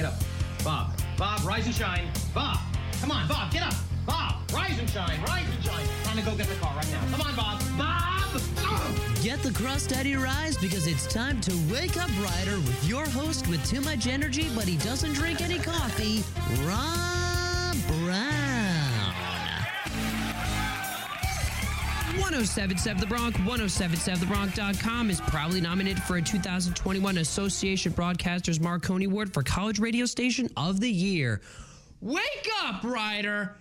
get up. Bob, Bob, rise and shine. Bob, come on, Bob, get up. Bob, rise and shine, rise and shine. Time to go get the car right now. Come on, Bob. Bob! Get the crust your eyes because it's time to wake up Rider with your host with too much energy, but he doesn't drink any coffee, Rob 1077 The Bronc, 1077thebronc.com is proudly nominated for a 2021 Association Broadcasters Marconi Award for College Radio Station of the Year. Wake up, Rider!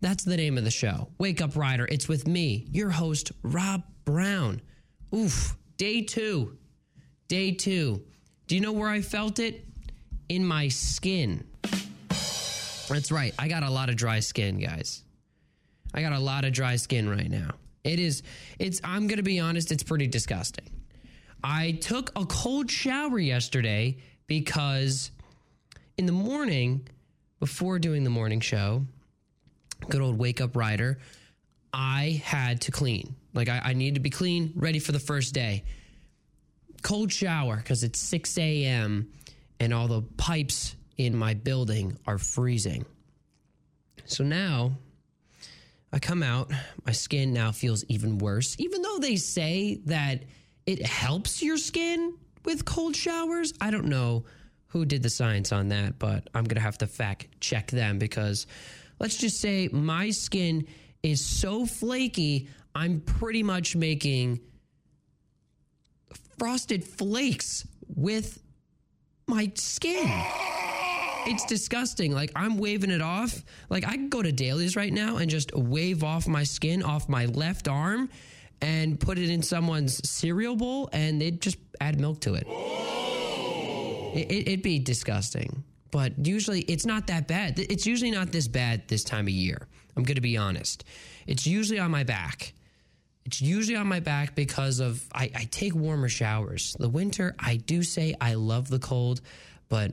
That's the name of the show. Wake Up Rider. It's with me, your host, Rob Brown. Oof, day two. Day two. Do you know where I felt it? In my skin. That's right. I got a lot of dry skin, guys. I got a lot of dry skin right now. It is, it's, I'm going to be honest, it's pretty disgusting. I took a cold shower yesterday because in the morning, before doing the morning show, good old wake up Rider, I had to clean. Like I, I need to be clean, ready for the first day. Cold shower because it's 6 a.m. and all the pipes in my building are freezing. So now I come out, my skin now feels even worse, even though they say that it helps your skin with cold showers. I don't know who did the science on that, but I'm going to have to fact check them because let's just say my skin is so flaky, I'm pretty much making frosted flakes with my skin. It's disgusting. Like I'm waving it off. Like I can go to Dailies right now and just wave off my skin off my left arm and put it in someone's cereal bowl and they'd just add milk to it. it, it it'd be disgusting. But usually it's not that bad. It's usually not this bad this time of year. I'm going to be honest. It's usually on my back. It's usually on my back because of I, I take warmer showers. The winter, I do say I love the cold, but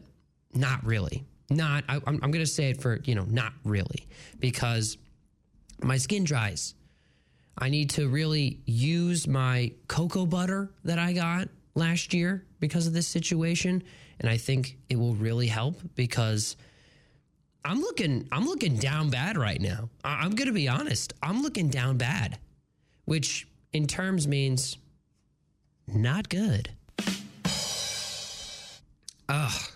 not really. Not, I, I'm, I'm going to say it for, you know, not really, because my skin dries. I need to really use my cocoa butter that I got last year because of this situation. And I think it will really help because I'm looking, I'm looking down bad right now. I, I'm going to be honest. I'm looking down bad, which in terms means not good. Ugh.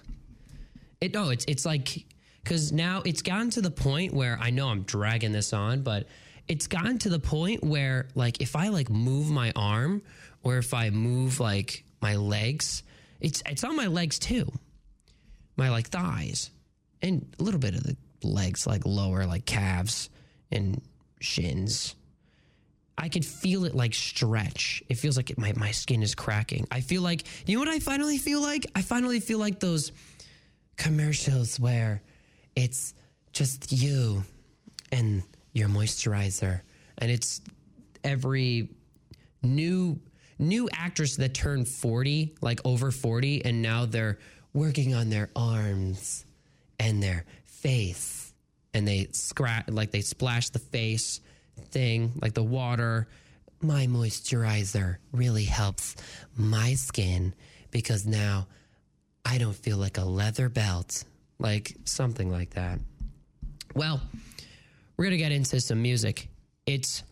It no, it's it's like because now it's gotten to the point where I know I'm dragging this on, but it's gotten to the point where like if I like move my arm or if I move like my legs, it's it's on my legs too, my like thighs and a little bit of the legs like lower like calves and shins. I can feel it like stretch. It feels like it, my my skin is cracking. I feel like you know what I finally feel like? I finally feel like those commercials where it's just you and your moisturizer. And it's every new new actress that turned 40 like over 40 and now they're working on their arms and their face. And they scratch like they splash the face thing like the water. My moisturizer really helps my skin because now I don't feel like a leather belt, like something like that. Well, we're going to get into some music. It's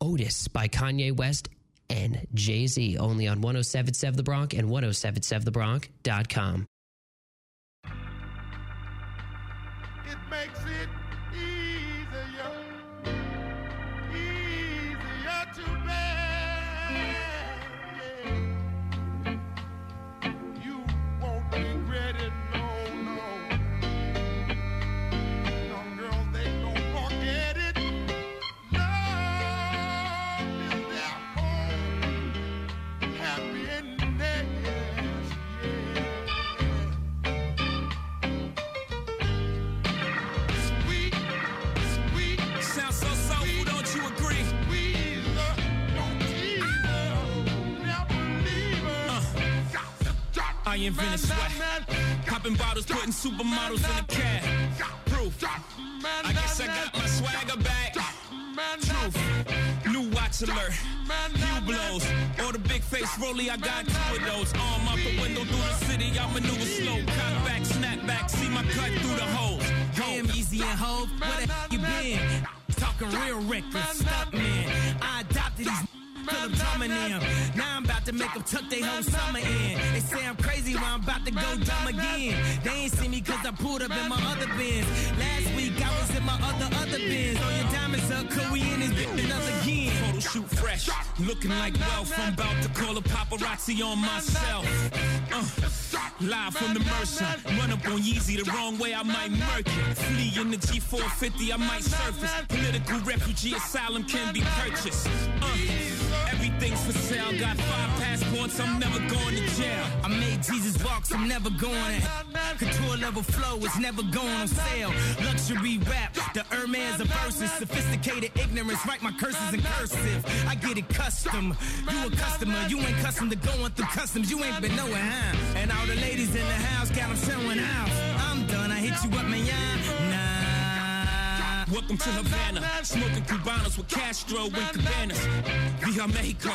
Otis by Kanye West and Jay Z, only on 1077 The Bronc and 1077thebronc.com. It makes it I invented sweat. Popping bottles, putting supermodels in the cab. Proof. I guess I got my swagger back. Truth. New watch alert. New blows. All the big face rolly, I got two of those. Arm out the window through the city, I maneuver slow. Cock back, snap back, see my cut through the holes. Damn, Yeezy and Hov, where the you been? Talking real reckless stuff, man. I adopted these Phillip Drummond them. Now I'm about to make them tuck their whole summer in. They say I'm crazy while I'm about to go dumb again. They ain't see me cause I pulled up in my other bins. Last week I was in my other, other bins. On your diamonds up, cause we in this bitch another again. Photo shoot fresh, looking like wealth. I'm about to call a paparazzi on myself. Uh, live from the Mercer, run up on Yeezy the wrong way, I might murk it. Flee in the G450, I might surface. Political refugee asylum can be purchased. Uh, everything's for sale, got five passports, I'm never going to jail. I made Jesus walks, I'm never going. Couture level flow is never going on sale. Luxury rap, the Hermes of verses. Sophisticated ignorance, write my curses in cursive. I get it custom. You a customer, you ain't custom to going through customs. You ain't been nowhere, how. And all the ladies in the house got them showing out. I'm done, I hit you up, man. Nah. Welcome to Havana, smoking Cubanos with Castro and Cabanas. Via Mexico,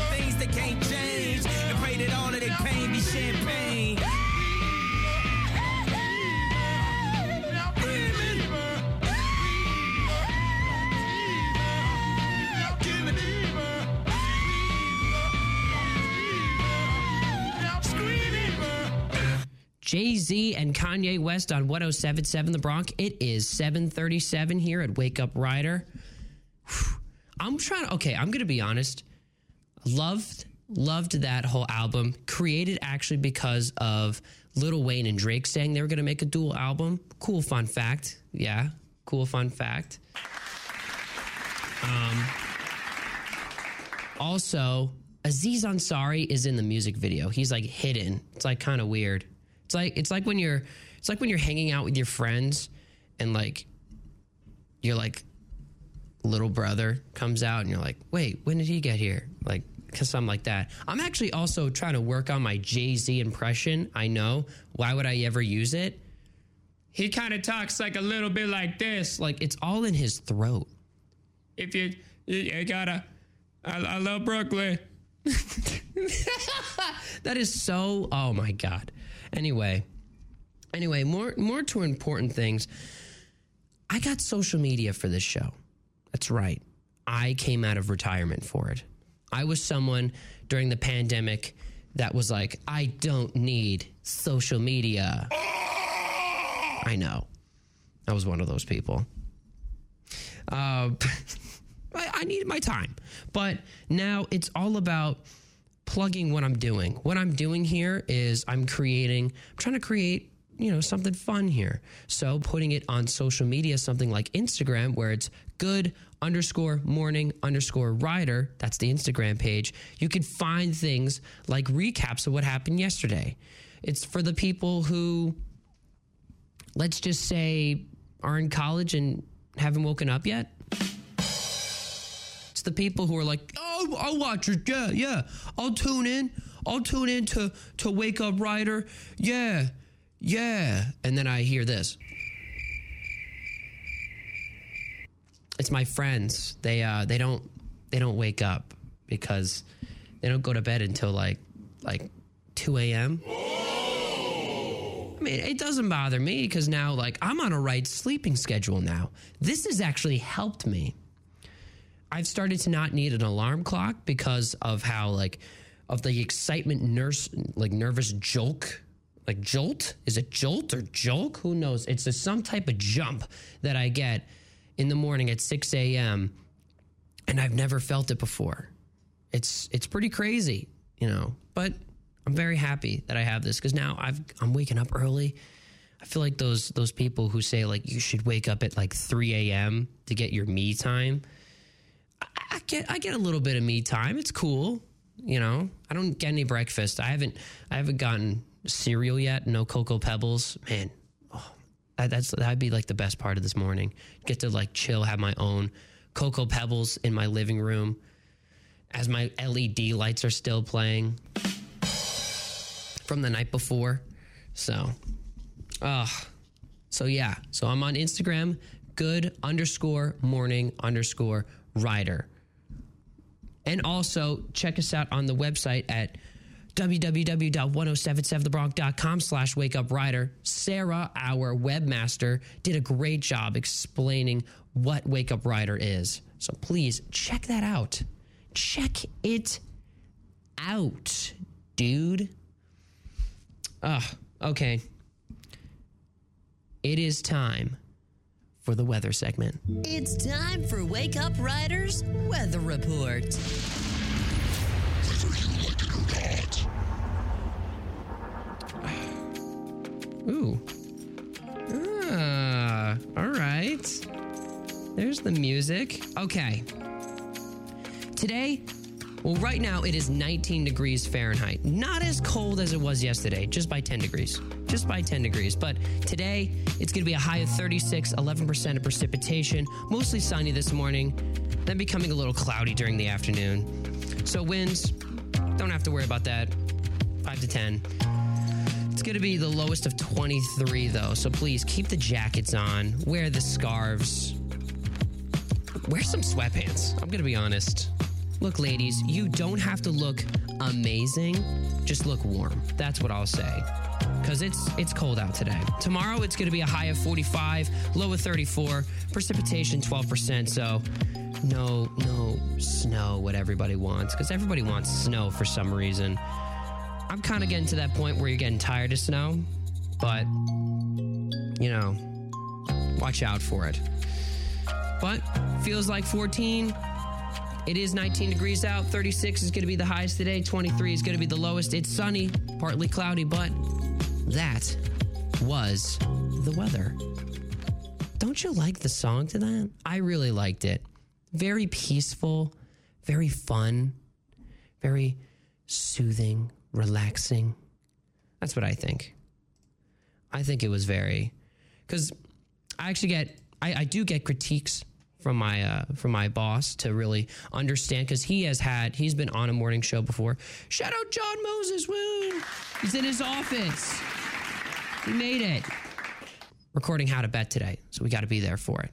things that can't change. And pray that all of their pain be champagne. Jay Z and Kanye West on 1077 The Bronc. It is 737 here at Wake Up Rider. I'm trying okay, I'm going to be honest. Loved, loved that whole album. Created actually because of Lil Wayne and Drake saying they were going to make a dual album. Cool fun fact. Yeah, cool fun fact. Um, also, Aziz Ansari is in the music video. He's like hidden. It's like kind of weird. It's like it's like when you're it's like when you're hanging out with your friends and like you're like little brother comes out and you're like, "Wait, when did he get here?" Like something like that. I'm actually also trying to work on my Jay-Z impression. I know. Why would I ever use it? He kind of talks like a little bit like this. Like it's all in his throat. If you you gotta I, I love Brooklyn. that is so oh my god anyway anyway more more to important things i got social media for this show that's right i came out of retirement for it i was someone during the pandemic that was like i don't need social media i know i was one of those people uh, I, I needed my time. But now it's all about plugging what I'm doing. What I'm doing here is I'm creating, I'm trying to create, you know, something fun here. So putting it on social media, something like Instagram, where it's good underscore morning underscore rider. That's the Instagram page. You can find things like recaps of what happened yesterday. It's for the people who, let's just say, are in college and haven't woken up yet. It's the people who are like, oh, I'll watch it. Yeah, yeah. I'll tune in. I'll tune in to, to Wake Up Rider. Yeah, yeah. And then I hear this. It's my friends. They uh they don't they don't wake up because they don't go to bed until like like 2 a.m. I mean, it doesn't bother me because now, like, I'm on a right sleeping schedule now. This has actually helped me. I've started to not need an alarm clock because of how like of the excitement nurse like nervous jolt like jolt is it jolt or jolt who knows it's a, some type of jump that I get in the morning at 6 a.m. and I've never felt it before it's it's pretty crazy you know but I'm very happy that I have this because now I've I'm waking up early I feel like those those people who say like you should wake up at like 3 a.m. to get your me time I get I get a little bit of me time. It's cool. You know, I don't get any breakfast. I haven't I haven't gotten cereal yet. No cocoa pebbles. Man, that, that's that'd be like the best part of this morning. Get to like chill, have my own cocoa pebbles in my living room as my LED lights are still playing from the night before. So, uh, so yeah. So I'm on Instagram, good underscore morning underscore rider. And also check us out on the website at www.1077thebronc.com slash wake up rider. Sarah, our webmaster, did a great job explaining what Wake Up Rider is. So please check that out. Check it out, dude. Ugh, okay. It is time for the weather segment. It's time for Wake Up Riders Weather Report. Ooh. Ah, all right. There's the music. Okay. Today, well, right now it is 19 degrees Fahrenheit. Not as cold as it was yesterday, just by 10 degrees. Just by 10 degrees. But today, it's going to be a high of 36, 11% of precipitation, mostly sunny this morning, then becoming a little cloudy during the afternoon. So, winds, don't have to worry about that. 5 to 10. It's going to be the lowest of 23, though. So please keep the jackets on, wear the scarves, wear some sweatpants. I'm going to be honest. Look, ladies, you don't have to look amazing, just look warm. That's what I'll say. Because it's it's cold out today. Tomorrow it's going to be a high of 45, low of 34, precipitation 12%. So no no snow what everybody wants because everybody wants snow for some reason. I'm kind of getting to that point where you're getting tired of snow, but you know, watch out for it. But feels like 14. It is 19 degrees out. 36 is going to be the highest today. 23 is going to be the lowest. It's sunny, partly cloudy, but that was the weather. Don't you like the song to that? I really liked it. Very peaceful, very fun, very soothing, relaxing. That's what I think. I think it was very because I actually get I, I do get critiques from my uh, from my boss to really understand because he has had he's been on a morning show before. Shout out John Moses, woo! He's in his office. He made it. Recording how to bet today, so we got to be there for it.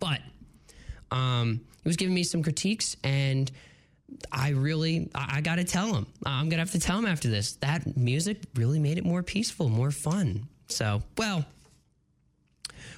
But um, he was giving me some critiques, and I really I, I got to tell him. I'm gonna have to tell him after this that music really made it more peaceful, more fun. So well.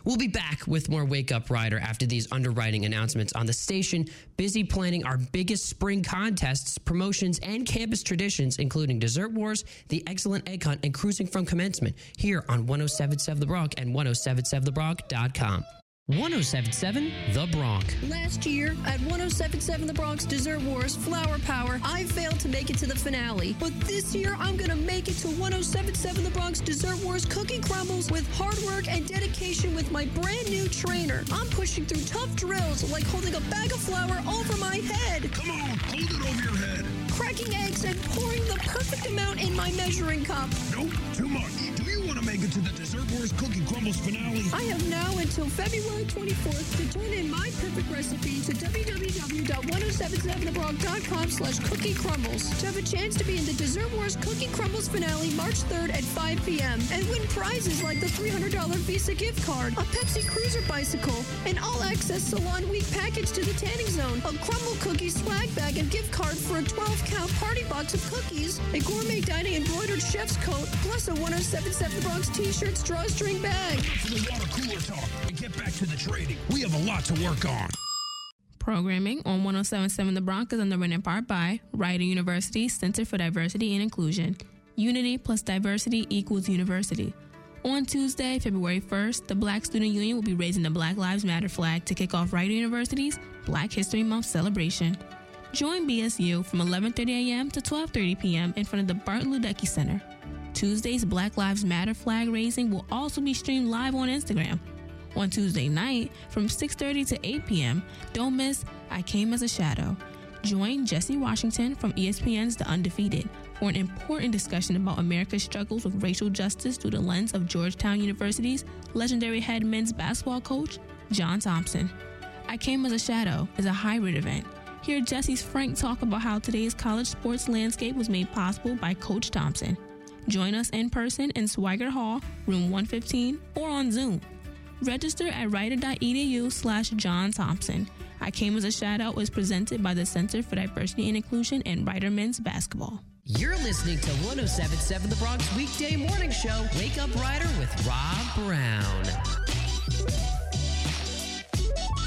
We'll be back with more Wake Up Rider after these underwriting announcements on the station, busy planning our biggest spring contests, promotions, and campus traditions, including Dessert Wars, the Excellent Egg Hunt, and Cruising from Commencement here on 1077 The Bronc and 1077TheBronc.com. 1077 The Bronc. Last year at 1077 The Bronc Dessert Wars Flower Power, I failed to make it to the finale. But this year, I'm going to make it to 1077 The Bronx Dessert Wars Cookie Crumbles with hard work and dedication with my brand new trainer. I'm pushing through tough drills like holding a bag of flour over my head. Come on, hold it over your head. Cracking eggs and pouring the perfect amount in my measuring cup. Nope, too much. Do you want to make it to the Dessert Wars Cookie Crumbles finale? I have now until February 24th to turn in my perfect recipe to www.1077thebronc.com slash cookie crumbles to have a chance to be in the Dessert Wars Cookie Crumbles finale March 3rd at 5 p.m. and win prizes like the $300 Visa gift card, a Pepsi Cruiser bicycle, an all-access Salon Week package to the tanning zone, a Crumble Cookie swag bag and gift card for a 12-count party box of cookies, a gourmet dining embroidered chef's coat, plus a 1077 Bronc t-shirt drawstring bag. For the water cooler talk and get back to the trading. We have a lot to work on. Programming on 1077 The Bronc is underwritten in part by Rider University Center for Diversity and Inclusion. Unity plus diversity equals university. On Tuesday, February 1st, the Black Student Union will be raising the Black Lives Matter flag to kick off Rider University's Black History Month celebration. Join BSU from 11:30 a.m. to 12:30 p.m. in front of the Bart Luedeke Center. Tuesday's Black Lives Matter flag raising will also be streamed live on Instagram. On Tuesday night from 6:30 to 8 p.m., don't miss I Came as a Shadow. Join Jesse Washington from ESPN's The Undefeated for an important discussion about America's struggles with racial justice through the lens of Georgetown University's legendary head men's basketball coach, John Thompson. I Came as a Shadow is a hybrid event. Hear Jesse's frank talk about how today's college sports landscape was made possible by Coach Thompson. Join us in person in Sweigart Hall, room 115, or on Zoom. Register at rider.edu slash John Thompson. I Came as a Shadow is presented by the Center for Diversity and Inclusion and Rider Men's Basketball. You're listening to 1077 The Bronc weekday morning show, Wake Up Rider with Rob Brown.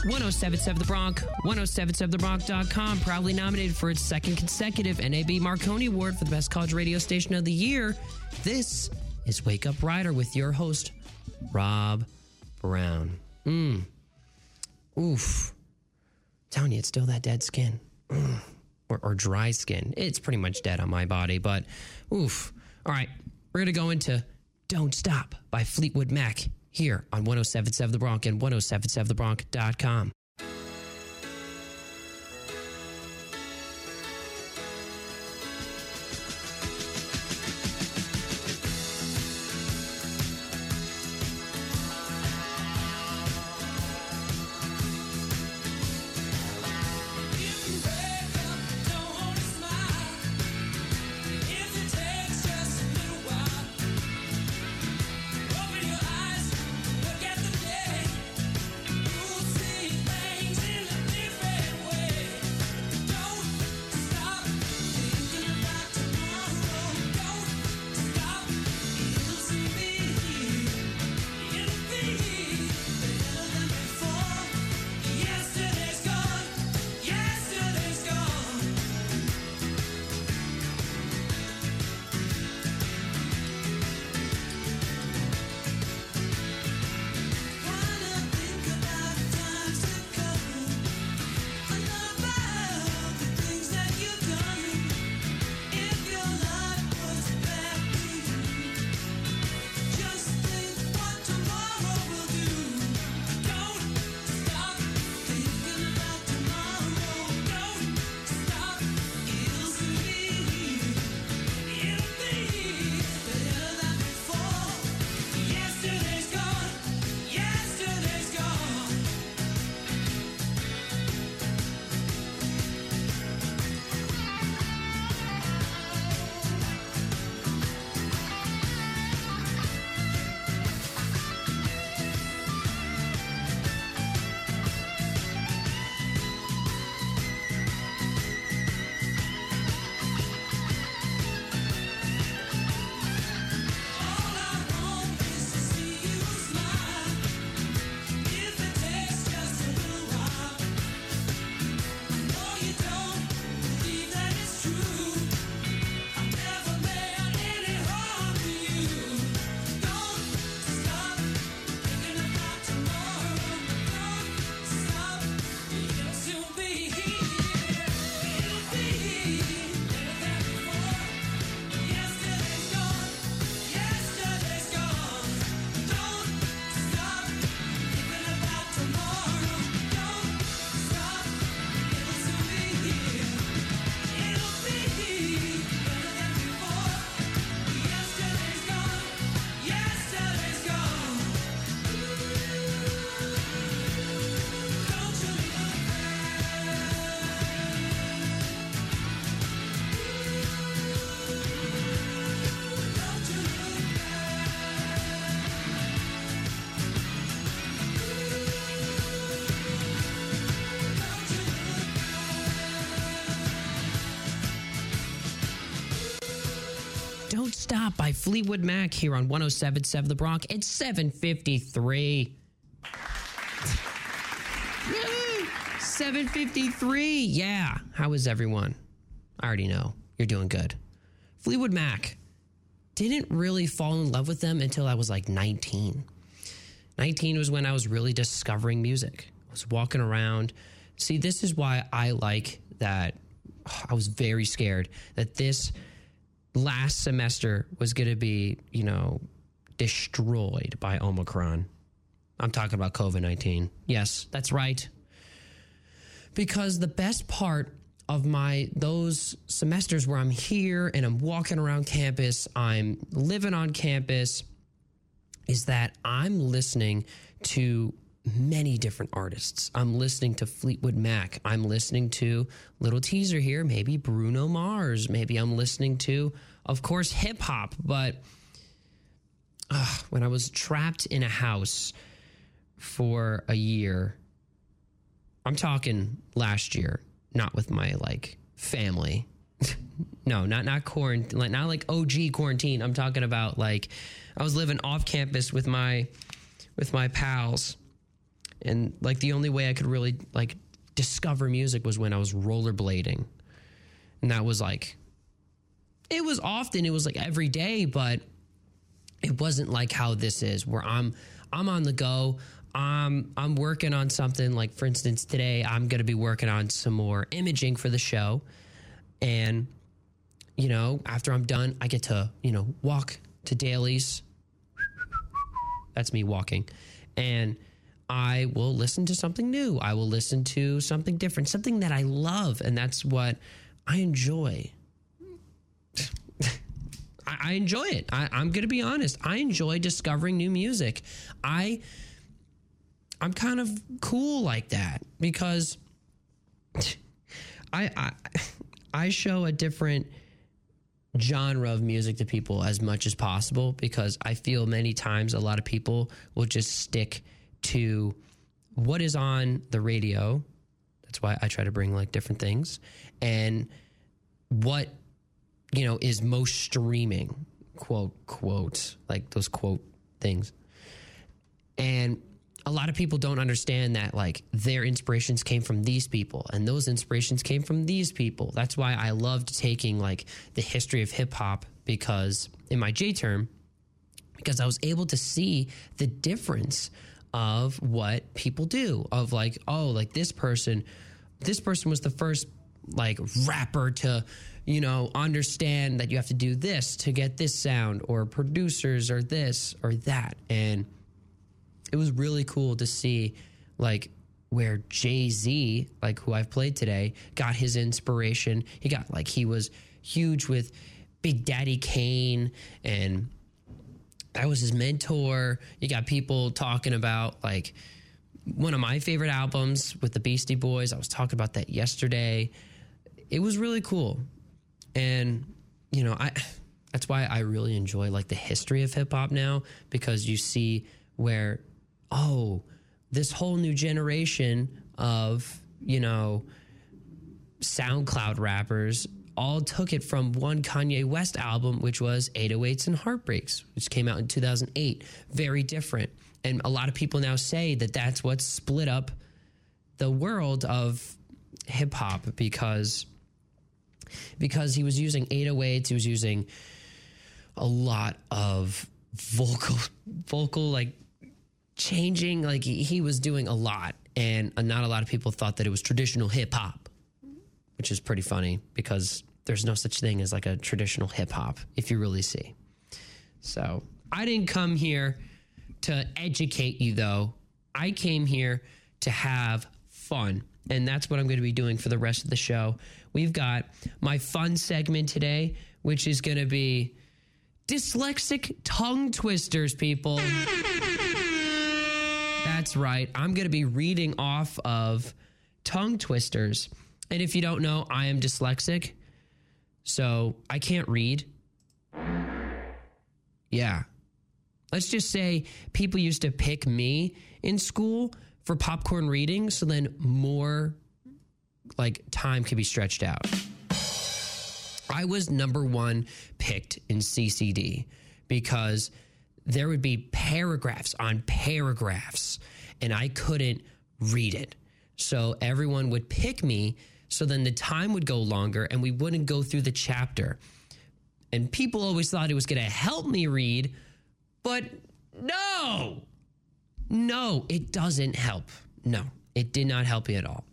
1077 The Bronc, 1077TheBronc.com, proudly nominated for its second consecutive NAB Marconi Award for the best college radio station of the year. This is Wake Up Rider with your host, Rob Brown. Mmm. Oof. telling you, it's still that dead skin. Mm. Or, or dry skin. It's pretty much dead on my body, but oof. All right, we're going to go into Don't Stop by Fleetwood Mac here on 1077 The Bronc and 1077TheBronc.com. Stop by Fleetwood Mac here on 1077 The Bronc. It's 753. Yay! 753. Yeah. How is everyone? I already know. You're doing good. Fleetwood Mac. Didn't really fall in love with them until I was like 19. 19 was when I was really discovering music. I was walking around. See, this is why I like that. I was very scared that this last semester was going to be, you know, destroyed by Omicron. I'm talking about COVID 19. Yes, that's right. Because the best part of my those semesters where I'm here and I'm walking around campus, I'm living on campus, is that I'm listening to many different artists. I'm listening to Fleetwood Mac. I'm listening to little teaser here, maybe Bruno Mars. Maybe I'm listening to, of course, hip hop. But uh, when I was trapped in a house for a year, I'm talking last year, not with my like family. no, not not quarantine, not like OG quarantine. I'm talking about like I was living off campus with my with my pals, and like the only way I could really like discover music was when I was rollerblading, and that was like it was often it was like every day, but it wasn't like how this is where I'm I'm on the go. Um, I'm working on something like, for instance, today I'm going to be working on some more imaging for the show. And, you know, after I'm done, I get to, you know, walk to dailies. That's me walking. And I will listen to something new. I will listen to something different, something that I love. And that's what I enjoy. I, I enjoy it. I, I'm going to be honest. I enjoy discovering new music. I I'm kind of cool like that because I I, I show a different genre of music to people as much as possible because I feel many times a lot of people will just stick to what is on the radio. That's why I try to bring like different things. And what you know is most streaming quote quote like those quote things. And a lot of people don't understand that like their inspirations came from these people and those inspirations came from these people. That's why i loved taking like the history of hip hop because in my j term because i was able to see the difference of what people do of like oh like this person this person was the first like rapper to you know understand that you have to do this to get this sound or producers or this or that. And it was really cool to see like where Jay-Z like who I've played today got his inspiration. He got like he was huge with Big Daddy Kane and that was his mentor. You got people talking about like one of my favorite albums with the Beastie Boys. I was talking about that yesterday. It was really cool. And you know i that's why i really enjoy like the history of hip hop now because you see where oh this whole new generation of you know soundcloud rappers all took it from one kanye west album which was 808s and heartbreaks which came out in 2008 very different. And a lot of people now say that that's what split up the world of hip hop because because he was using 808s, he was using a lot of vocal vocal like changing like he, he was doing a lot. And not a lot of people thought that it was traditional hip hop which is pretty funny because there's no such thing as like a traditional hip hop if you really see. So, I didn't come here to educate you though. I came here to have fun. And that's what I'm going to be doing for the rest of the show. We've got my fun segment today, which is going to be dyslexic tongue twisters, people. That's right. I'm going to be reading off of tongue twisters. And if you don't know, I am dyslexic. So I can't read. Yeah. Let's just say people used to pick me in school for popcorn reading so then more like time could be stretched out. I was number 1 picked in CCD because there would be paragraphs on paragraphs and I couldn't read it. So everyone would pick me so then the time would go longer and we wouldn't go through the chapter. And people always thought it was going to help me read, but no. No, it doesn't help. No, it did not help me at all.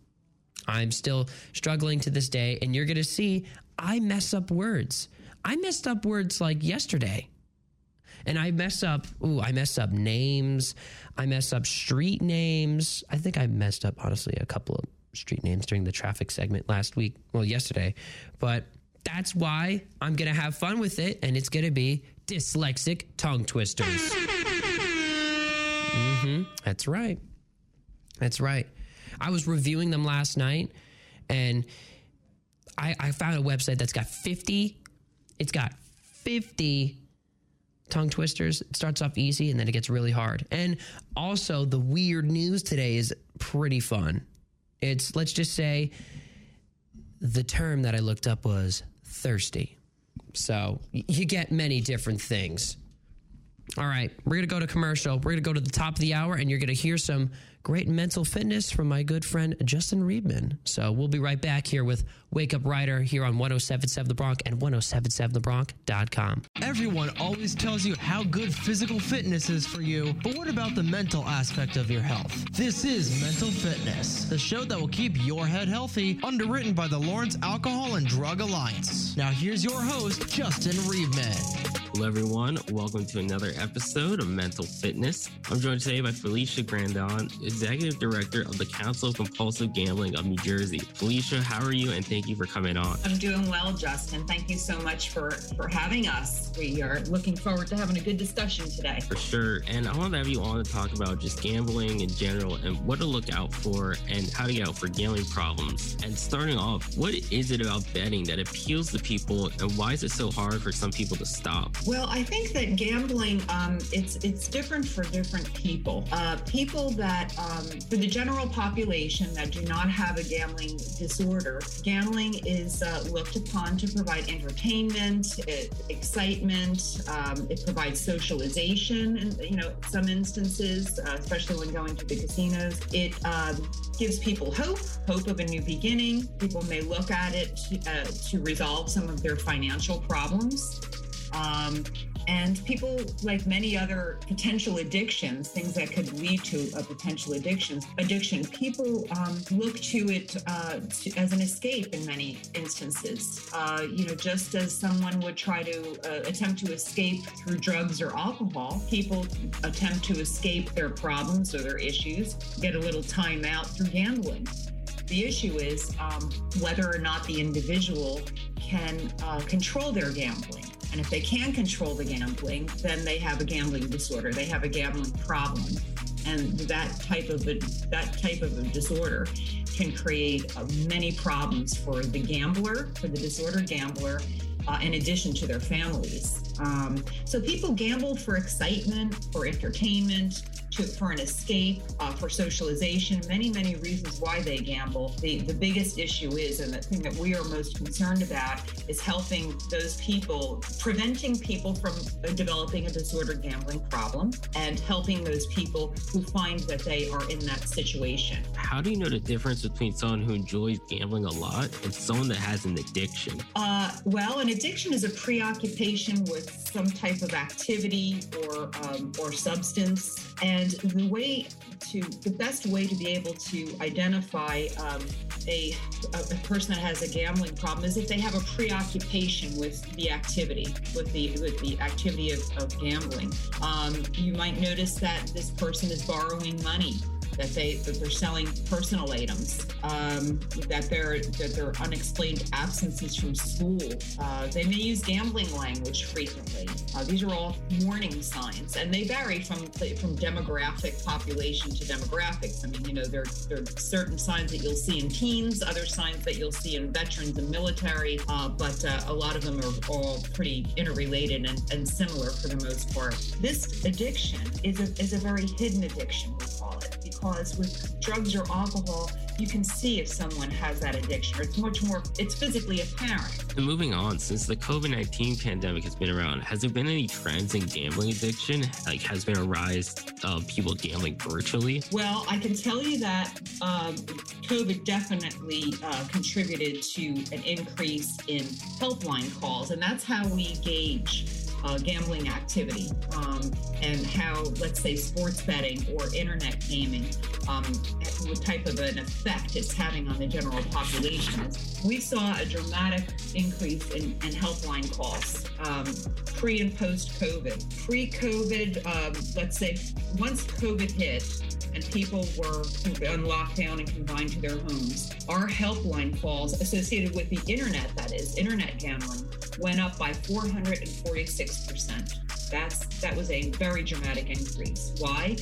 I'm still struggling to this day, and you're going to see I mess up words. I messed up words like yesterday. And I mess up, ooh, I mess up names. I mess up street names. I think I messed up, honestly, a couple of street names during the traffic segment last week, well, yesterday. But that's why I'm going to have fun with it, and it's going to be dyslexic tongue twisters. hmm That's right. That's right. I was reviewing them last night, and I, I found a website that's got 50. It's got 50 tongue twisters. It starts off easy and then it gets really hard. And also, the weird news today is pretty fun. It's, let's just say, the term that I looked up was thirsty. So you get many different things. All right, we're going to go to commercial. We're going to go to the top of the hour, and you're going to hear some great mental fitness from my good friend Justin Reedman. So we'll be right back here with Wake Up Rider here on 1077 The Bronc and 1077TheBronc.com. Everyone always tells you how good physical fitness is for you, but what about the mental aspect of your health? This is Mental Fitness, the show that will keep your head healthy, underwritten by the Lawrence Alcohol and Drug Alliance. Now here's your host, Justin Reedman. Hello, everyone. Welcome to another episode of Mental Fitness. I'm joined today by Felicia Grondin, Executive Director of the Council of Compulsive Gambling of New Jersey. Felicia, how are you? And thank you for coming on. I'm doing well, Justin. Thank you so much for for having us. We are looking forward to having a good discussion today. For sure. And I want to have you on to talk about just gambling in general and what to look out for and how to get out for gambling problems. And starting off, what is it about betting that appeals to people and why is it so hard for some people to stop? Well, I think that gambling, um, it's it's different for different people. Uh, people that, um, for the general population that do not have a gambling disorder, gambling is uh, looked upon to provide entertainment, it, excitement. Um, it provides socialization, and you know some instances, uh, especially when going to the casinos. It um, gives people hope, hope of a new beginning. People may look at it to, uh, to resolve some of their financial problems. Um, and people, like many other potential addictions, things that could lead to a potential addiction, addiction, people um, look to it uh, to, as an escape in many instances. Uh, you know, just as someone would try to uh, attempt to escape through drugs or alcohol, people attempt to escape their problems or their issues, get a little time out through gambling. The issue is um, whether or not the individual can uh, control their gambling. And if they can control the gambling, then they have a gambling disorder. They have a gambling problem, and that type of a, that type of a disorder can create uh, many problems for the gambler, for the disordered gambler, uh, in addition to their families. Um, so people gamble for excitement, for entertainment, to, for an escape, uh, for socialization, many, many reasons why they gamble. The, the biggest issue is, and the thing that we are most concerned about, is helping those people, preventing people from uh, developing a disordered gambling problem, and helping those people who find that they are in that situation. How do you know the difference between someone who enjoys gambling a lot and someone that has an addiction? Uh, well, an addiction is a preoccupation with some type of activity or um, or substance, and the way to the best way to be able to identify um, a, a a person that has a gambling problem is if they have a preoccupation with the activity, with the with the activity of, of gambling. Um, you might notice that this person is borrowing money that they that they're selling personal items, um, that they're that they're unexplained absences from school. Uh, they may use gambling language frequently. Uh, these are all warning signs, and they vary from from demographic population to demographics. I mean, you know, there there are certain signs that you'll see in teens, other signs that you'll see in veterans and military, uh, but uh, a lot of them are all pretty interrelated and, and similar for the most part. This addiction is a is a very hidden addiction. We call it because with drugs or alcohol, you can see if someone has that addiction. It's much more, it's physically apparent. And moving on, since the COVID 19 pandemic has been around, has there been any trends in gambling addiction? Like, has there been a rise of people gambling virtually? Well, I can tell you that um, COVID definitely uh, contributed to an increase in helpline calls, and that's how we gauge uh, gambling activity um, and how, let's say, sports betting or internet gaming, um, what type of an effect it's having on the general population. We saw a dramatic increase in, in helpline calls um, pre and post COVID. Pre COVID, um, let's say, once COVID hit, and people were on lockdown and confined to their homes, our helpline calls associated with the internet, that is, internet gambling, went up by 446%. That's that was a very dramatic increase. Why?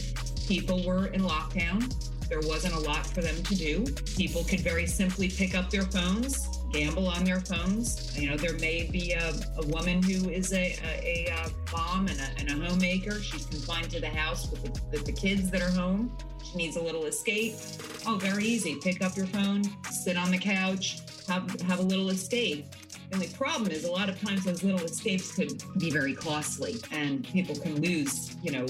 People were in lockdown. There wasn't a lot for them to do. People could very simply pick up their phones, gamble on their phones. You know, there may be a, a woman who is a, a, a uh, mom and a, and a homemaker. She's confined to the house with the, with the kids that are home. She needs a little escape. Oh, very easy. Pick up your phone, sit on the couch, have, have a little escape. The only problem is a lot of times those little escapes could be very costly and people can lose, you know,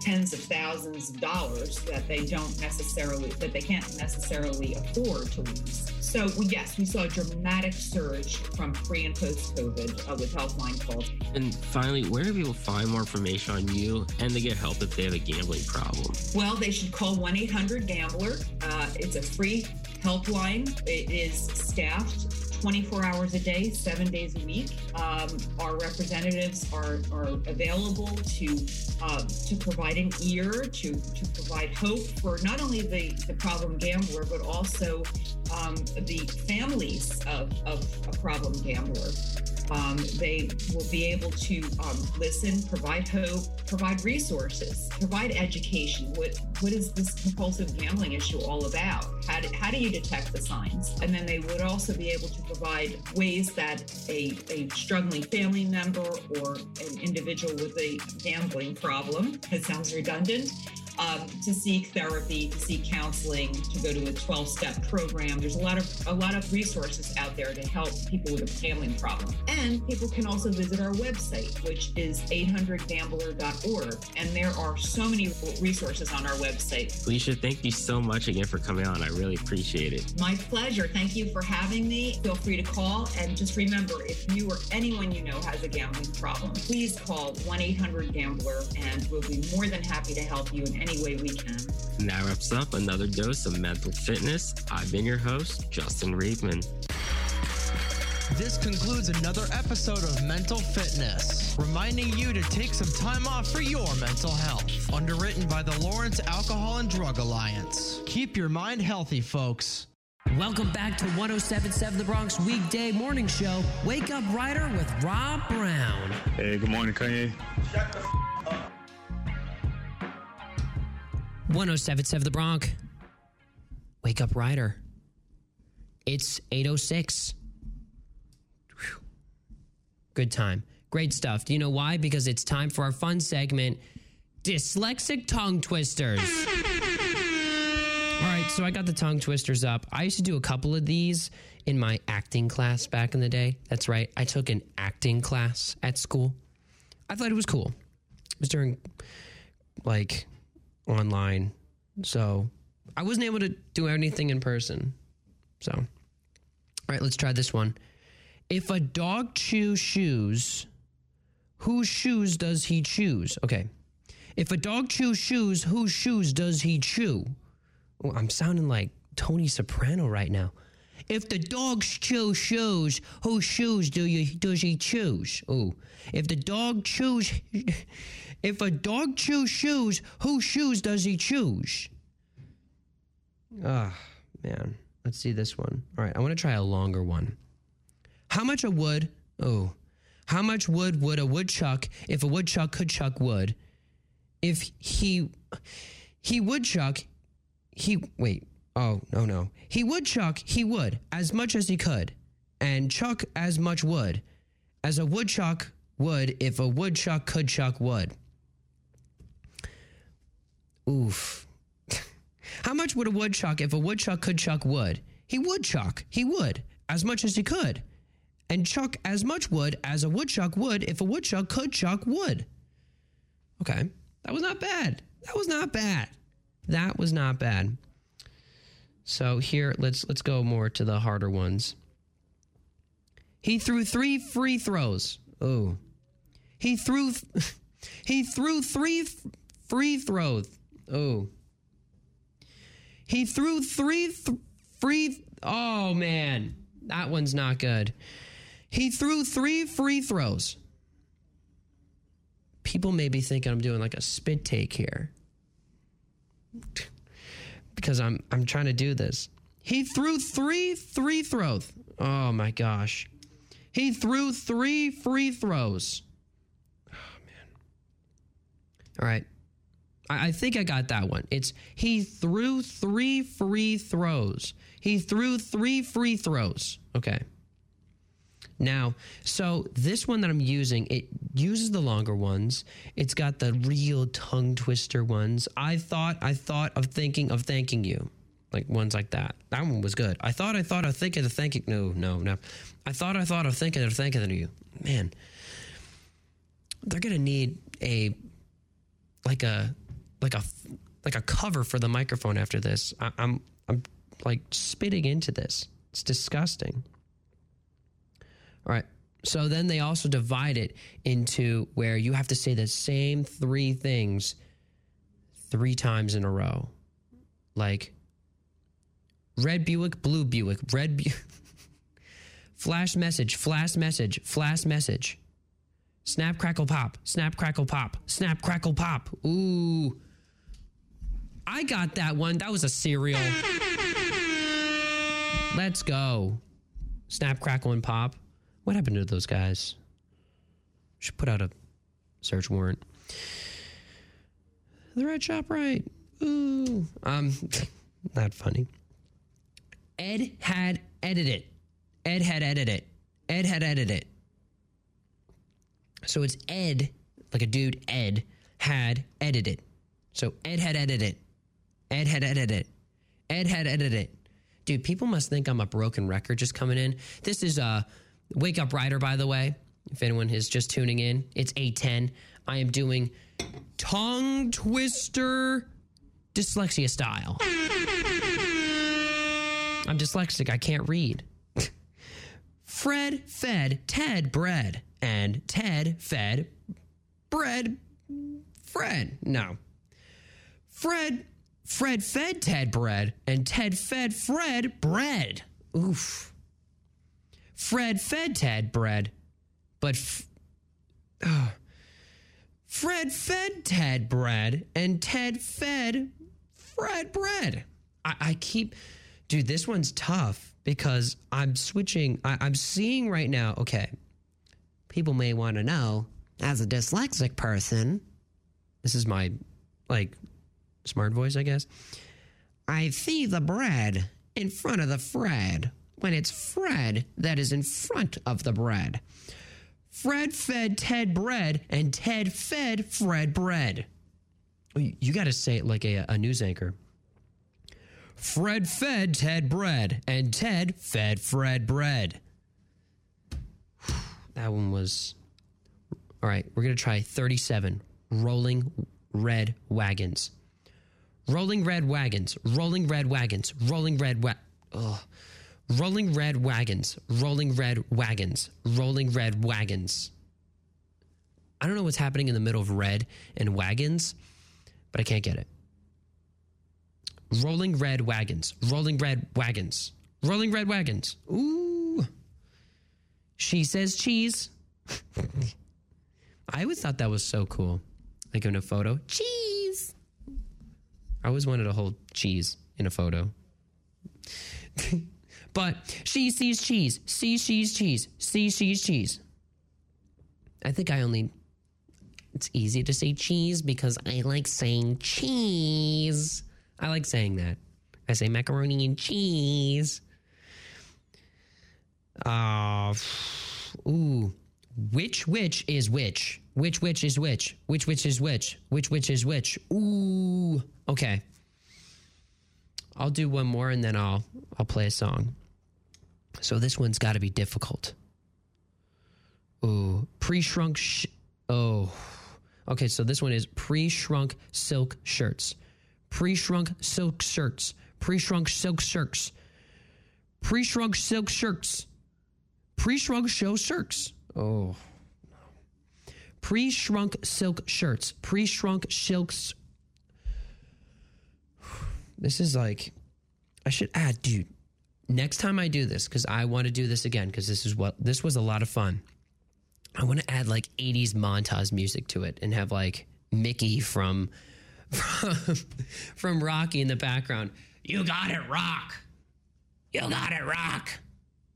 tens of thousands of dollars that they don't necessarily, that they can't necessarily afford to lose. So yes, we saw a dramatic surge from pre and post COVID uh, with Helpline calls. And finally, where do people find more information on you and to get help if they have a gambling problem? Well, they should call 1 800 Gambler. Uh, it's a free helpline. It is staffed 24 hours a day, seven days a week. Um, our representatives are, are available to uh, to provide an ear, to, to provide hope for not only the, the problem gambler, but also um, the families of, of a problem gambler. Um, they will be able to um, listen, provide hope, provide resources, provide education. What what is this compulsive gambling issue all about? How do, how do you detect the signs? And then they would also be able to provide ways that a, a struggling family member or an individual with a gambling problem, it sounds redundant, um, to seek therapy, to seek counseling, to go to a 12-step program. There's a lot of a lot of resources out there to help people with a gambling problem. And people can also visit our website, which is 800gambler.org. And there are so many resources on our website. Felicia, thank you so much again for coming on. I really appreciate it. My pleasure. Thank you for having me. Feel free to call. And just remember, if you or anyone you know has a gambling problem, please call 1 800 Gambler and we'll be more than happy to help you in any way we can. And that wraps up another dose of mental fitness. I've been your host, Justin Reedman. This concludes another episode of Mental Fitness, reminding you to take some time off for your mental health. Underwritten by the Lawrence Alcohol and Drug Alliance. Keep your mind healthy, folks. Welcome back to 1077 The Bronc weekday morning show. Wake Up Rider with Rob Brown. Hey, good morning, Kanye. 1077 The Bronc. Wake Up Rider. It's 806. Whew. Good time. Great stuff. Do you know why? Because it's time for our fun segment, Dyslexic Tongue Twisters. All right, so I got the tongue twisters up. I used to do a couple of these in my acting class back in the day. That's right. I took an acting class at school. I thought it was cool. It was during like online. So I wasn't able to do anything in person. So, all right, let's try this one. If a dog chews shoes, whose shoes does he choose? Okay. If a dog chews shoes, whose shoes does he chew? Oh, I'm sounding like Tony Soprano right now. If the dog chews shoes, whose shoes do you does he choose? Oh, if the dog chews, if a dog chews shoes, whose shoes does he choose? Ah, man. Let's see this one. All right, I want to try a longer one. How much a wood? Oh, how much wood would a woodchuck if a woodchuck could chuck wood? If he he woodchuck, he wait. Oh no no. He would chuck. He would as much as he could, and chuck as much wood as a woodchuck would if a woodchuck could chuck wood. Oof. How much would a woodchuck if a woodchuck could chuck wood? He would chuck. He would as much as he could, and chuck as much wood as a woodchuck would if a woodchuck could chuck wood. Okay, that was not bad. That was not bad. That was not bad. So here, let's let's go more to the harder ones. He threw three free throws. Oh. He threw he threw three f- free throws. Oh. He threw three th- free Oh man. That one's not good. He threw three free throws. People may be thinking I'm doing like a spit take here. Because I'm I'm trying to do this. He threw three free throws. Oh my gosh. He threw three free throws. Oh man. All right. I, I think I got that one. It's he threw three free throws. He threw three free throws. Okay. Now, so this one that I'm using, it uses the longer ones. It's got the real tongue twister ones. I thought, I thought of thinking of thanking you, like ones like that. That one was good. I thought, I thought of thinking of thanking. No, no, no. I thought, I thought of thinking of thanking you. Man, they're gonna need a like a like a like a cover for the microphone after this. I, I'm I'm like spitting into this. It's disgusting. All right. So then they also divide it into where you have to say the same three things three times in a row. Like red Buick, blue Buick, red Buick. flash message, flash message, flash message. Snap, crackle, pop, snap, crackle, pop, snap, crackle, pop. Ooh. I got that one. That was a cereal. Let's go. Snap, crackle, and pop. What happened to those guys? Should put out a search warrant. The Red Shop Right. Ooh. Um, not funny. Ed had edited. Ed had edited. Ed had edited. So it's Ed, like a dude, Ed, had edited. So Ed had edited. Ed had edited. Ed had edited. Dude, people must think I'm a broken record just coming in. This is a Wake Up Rider, by the way. If anyone is just tuning in, it's 810. I am doing tongue twister dyslexia style. I'm dyslexic. I can't read. Fred fed Ted bread, and Ted fed bread Fred. No. Fred Fred fed Ted bread, and Ted fed Fred bread. Oof. Fred fed Ted bread, but f-. Fred fed Ted bread, and Ted fed Fred bread. I, I keep, dude, this one's tough because I'm switching. I, I'm seeing right now. Okay, people may want to know as a dyslexic person. This is my like smart voice, I guess. I see the bread in front of the Fred when it's Fred that is in front of the bread. Fred fed Ted bread, and Ted fed Fred bread. Oh, you got to say it like a, a news anchor. Fred fed Ted bread, and Ted fed Fred bread. That one was. All right, we're going to try 37 rolling red wagons. Rolling red wagons, rolling red wagons, rolling red wa- Ugh. Rolling red wagons, rolling red wagons, rolling red wagons. I don't know what's happening in the middle of red and wagons, but I can't get it. Rolling red wagons, rolling red wagons, rolling red wagons. Ooh. She says cheese. I always thought that was so cool. Like in a photo, cheese. I always wanted to hold cheese in a photo. but she sees cheese, sees cheese, cheese, sees cheese, cheese. I think I only. It's easy to say cheese because I like saying cheese. I like saying that. I say macaroni and cheese. Uh, ooh. Which which is which? Which which is which? Which which is which? Which which is which? Ooh. Okay. I'll do one more and then I'll I'll play a song. So this one's got to be difficult. Ooh, pre-shrunk. Sh- oh, okay. So this one is pre-shrunk silk shirts. Pre-shrunk silk shirts. Pre-shrunk silk shirts. Pre-shrunk silk shirts. Pre-shrunk show shirts. Oh. Pre shrunk silk shirts. Pre shrunk silks. This is like, I should add, dude. Next time I do this, because I want to do this again, because this is what this was a lot of fun. I want to add like 80s montage music to it and have like Mickey from from, from Rocky in the background. You got it, Rock. You got it, Rock.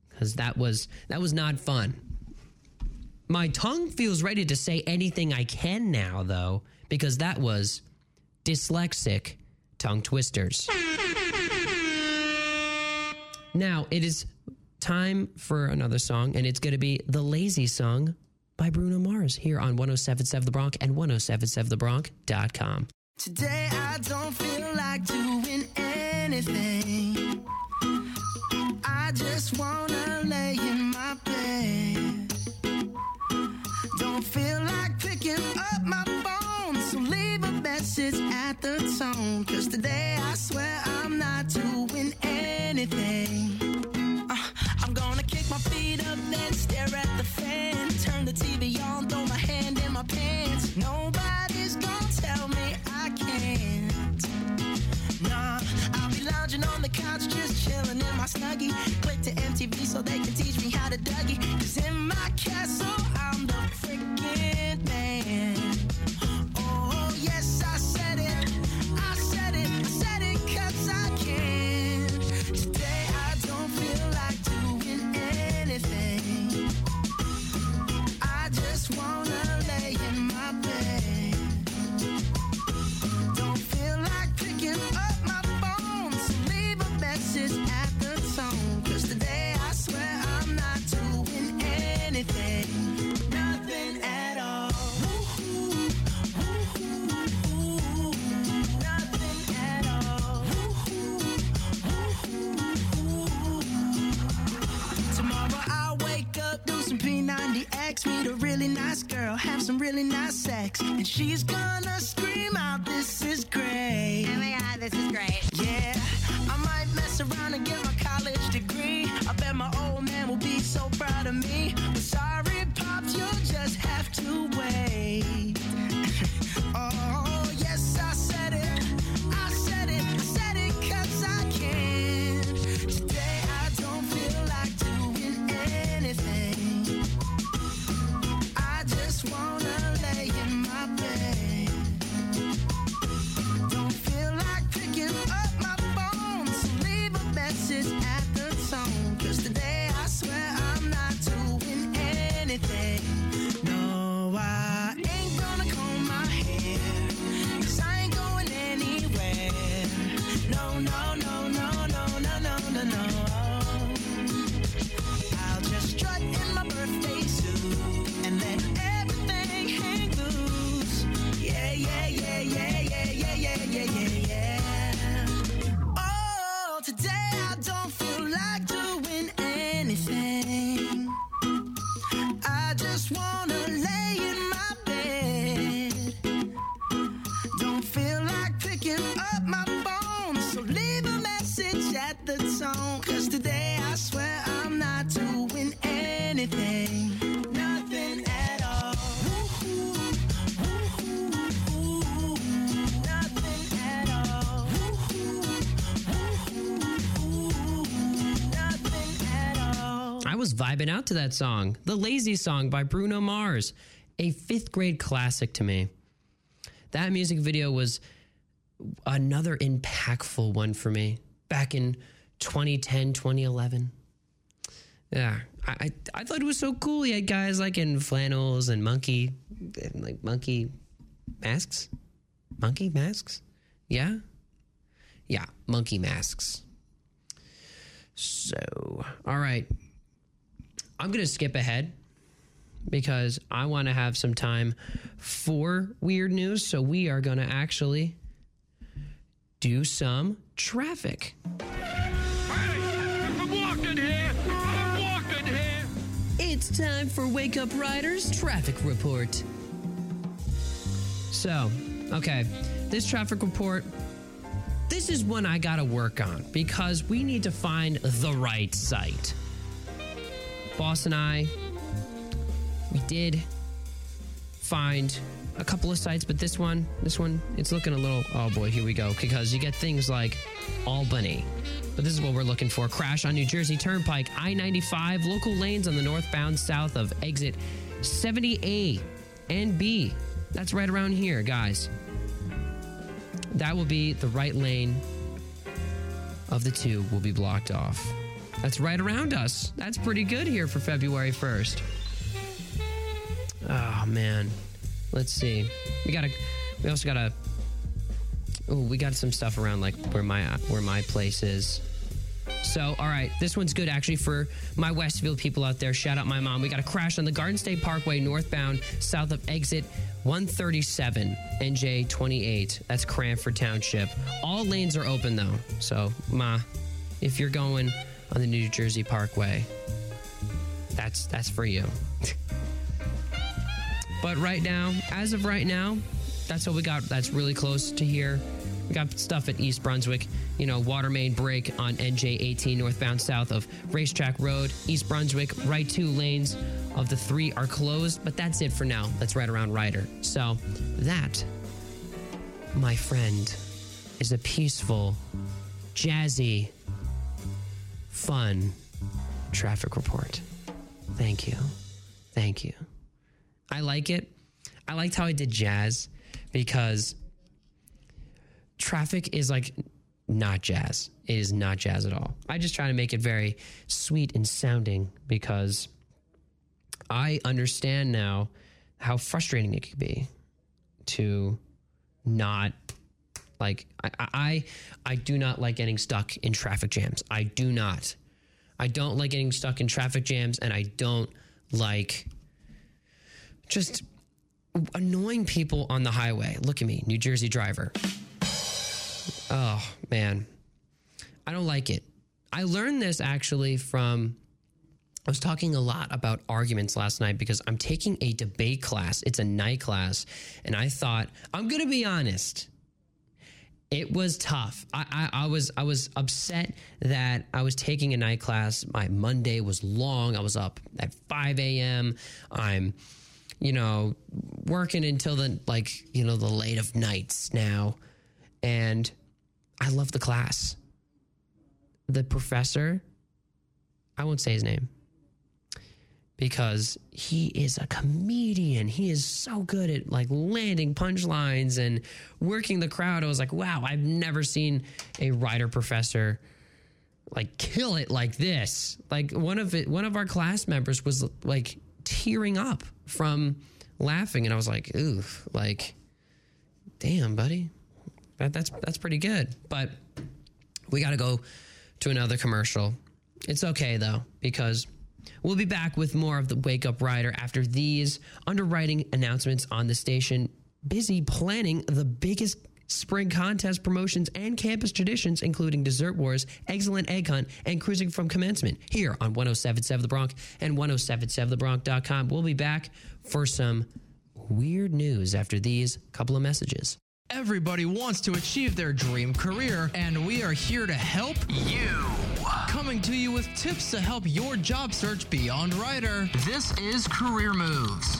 Because that was that was not fun. My tongue feels ready to say anything I can now, though, because that was dyslexic tongue twisters. Now it is time for another song, and it's going to be The Lazy Song by Bruno Mars here on 1077 The Bronc and 1077TheBronc.com. Today I don't feel like doing anything. She's vibing out to that song, The Lazy Song by Bruno Mars, a fifth grade classic to me. That music video was another impactful one for me back in 2010, 2011. Yeah, I, I, I thought it was so cool. He had guys like in flannels and monkey, and like monkey masks, monkey masks. Yeah, yeah, monkey masks. So, all right, I'm gonna skip ahead because I want to have some time for weird news. So we are gonna actually do some traffic. I'm walking here. I'm walking here. It's time for Wake Up Riders Traffic Report. So, okay, this traffic report, this is one I gotta work on because we need to find the right site. Boss and I, we did find a couple of sites, but this one, this one, it's looking a little. Oh boy, here we go. Because you get things like Albany. But this is what we're looking for. Crash on New Jersey Turnpike, I 95, local lanes on the northbound south of exit 70A and B. That's right around here, guys. That will be the right lane of the two will be blocked off. That's right around us. That's pretty good here for February 1st. Oh man. Let's see. We got to we also got to Oh, we got some stuff around like where my where my place is. So, all right, this one's good actually for my Westfield people out there. Shout out my mom. We got a crash on the Garden State Parkway northbound south of exit 137 NJ 28. That's Cranford Township. All lanes are open though. So, ma, if you're going on the New Jersey Parkway, that's that's for you. but right now, as of right now, that's what we got. That's really close to here. We got stuff at East Brunswick, you know, water main break on NJ 18 northbound south of Racetrack Road, East Brunswick. Right two lanes of the three are closed, but that's it for now. That's right around Rider. So that, my friend, is a peaceful, jazzy, fun traffic report. Thank you. Thank you. I like it. I liked how I did jazz because traffic is like not jazz. It is not jazz at all. I just try to make it very sweet and sounding because I understand now how frustrating it could be to not like I, I I do not like getting stuck in traffic jams. I do not. I don't like getting stuck in traffic jams and I don't like just annoying people on the highway. Look at me, New Jersey driver. Oh, man. I don't like it. I learned this actually from I was talking a lot about arguments last night because I'm taking a debate class. It's a night class. And I thought, I'm going to be honest. It was tough. I, I, I, was I was upset that I was taking a night class. My Monday was long. I was up at 5 a.m. I'm, you know, working until the like, you know, the late of nights now. And I love the class. The professor, I won't say his name because he is a comedian. He is so good at like landing punchlines and working the crowd. I was like, wow, I've never seen a Rider professor like kill it like this. Like one of it, one of our class members was like tearing up from laughing, and I was like, ooh, like, damn, buddy, that, that's that's pretty good. But we got to go to another commercial. It's okay though because we'll be back with more of the Wake Up Rider after these underwriting announcements on the station. Busy planning the biggest spring contest promotions and campus traditions, including Dessert Wars, Excellent Egg Hunt, and Cruising from Commencement here on 1077 The Bronc and 1077TheBronc.com. We'll be back for some weird news after these couple of messages. Everybody wants to achieve their dream career, and we are here to help you. Coming to you with tips to help your job search beyond Rider. This is Career Moves.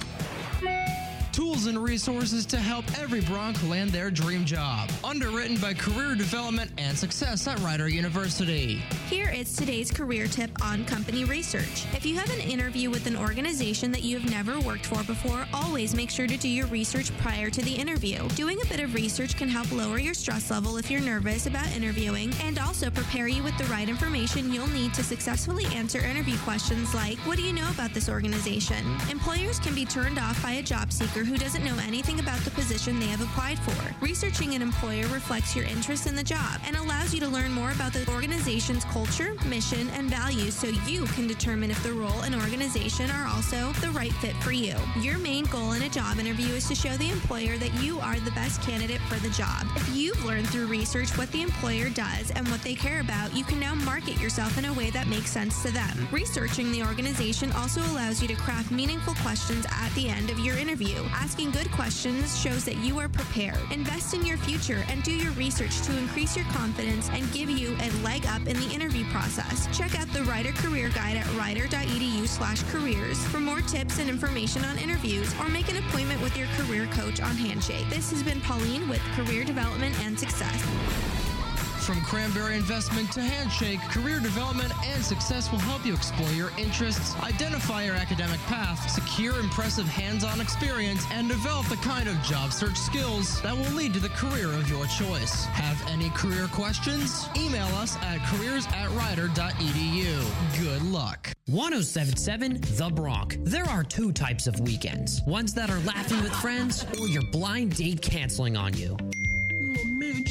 Tools and resources to help every Bronc land their dream job. Underwritten by Career Development and Success at Rider University. Here is today's career tip on company research. If you have an interview with an organization that you have never worked for before, always make sure to do your research prior to the interview. Doing a bit of research can help lower your stress level if you're nervous about interviewing and also prepare you with the right information you'll need to successfully answer interview questions like What do you know about this organization? Employers can be turned off by a job seeker who doesn't know anything about the position they have applied for. Researching an employer reflects your interest in the job and allows you to learn more about the organization's culture, mission, and values so you can determine if the role and organization are also the right fit for you. Your main goal in a job interview is to show the employer that you are the best candidate for the job. If you've learned through research what the employer does and what they care about, you can now market yourself in a way that makes sense to them. Researching the organization also allows you to craft meaningful questions at the end of your interview. Ask Asking good questions shows that you are prepared. Invest in your future and do your research to increase your confidence and give you a leg up in the interview process. Check out the Rider Career Guide at rider.edu slash careers for more tips and information on interviews or make an appointment with your career coach on Handshake. This has been Pauline with Career Development and Success. From Cranberry Investment to Handshake, career development and success will help you explore your interests, identify your academic path, secure impressive hands on experience, and develop the kind of job search skills that will lead to the career of your choice. Have any career questions? Email us at careers at rider.edu. Good luck. 1077 The Bronc. There are two types of weekends ones that are laughing with friends or your blind date canceling on you.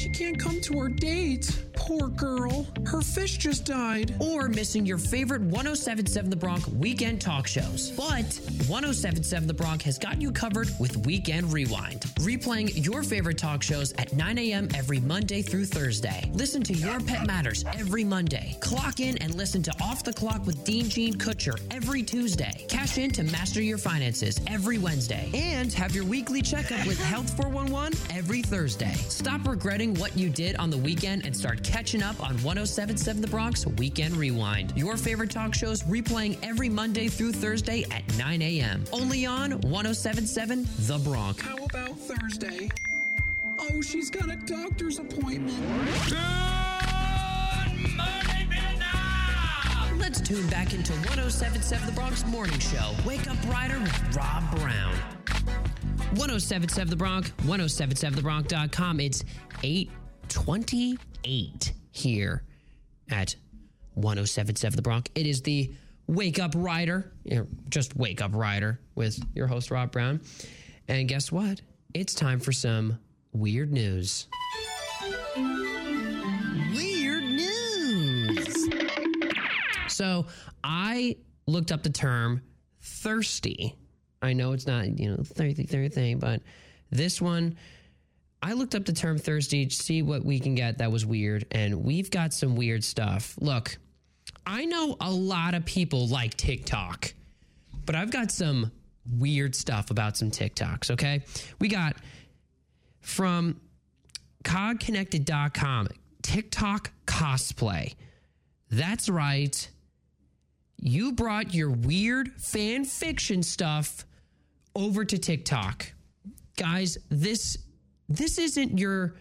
She can't come to her date. Poor girl. Her fish just died. Or missing your favorite 1077 The Bronc weekend talk shows. But 1077 The Bronc has got you covered with Weekend Rewind, replaying your favorite talk shows at 9 a.m. every Monday through Thursday. Listen to Your Pet Matters every Monday. Clock in and listen to Off the Clock with Dean Gene Kutcher every Tuesday. Cash in to master your finances every Wednesday. And have your weekly checkup with Health 411 every Thursday. Stop regretting what you did on the weekend and start catching up on 1077 The Bronc Weekend Rewind. Your favorite talk shows replaying every Monday through Thursday at 9 a.m. Only on 1077 The Bronc. How about Thursday? Oh, she's got a doctor's appointment. Good morning, Vietnam! Let's tune back into 1077 The Bronc Morning Show. Wake Up Rider with Rob Brown. 1077 The Bronc, 1077TheBronc.com. It's 828 here at 1077 The Bronc. It is the Wake Up Rider, just Wake Up Rider with your host, Rob Brown. And guess what? It's time for some weird news. Weird news. So I looked up the term thirsty. I know it's not, you know, thirsty, thirsty, but this one, I looked up the term thirsty to see what we can get that was weird, and we've got some weird stuff. Look, I know a lot of people like TikTok, but I've got some weird stuff about some TikToks, okay? We got from cogconnected.com TikTok cosplay. That's right. You brought your weird fan fiction stuff over to TikTok. Guys, this this isn't your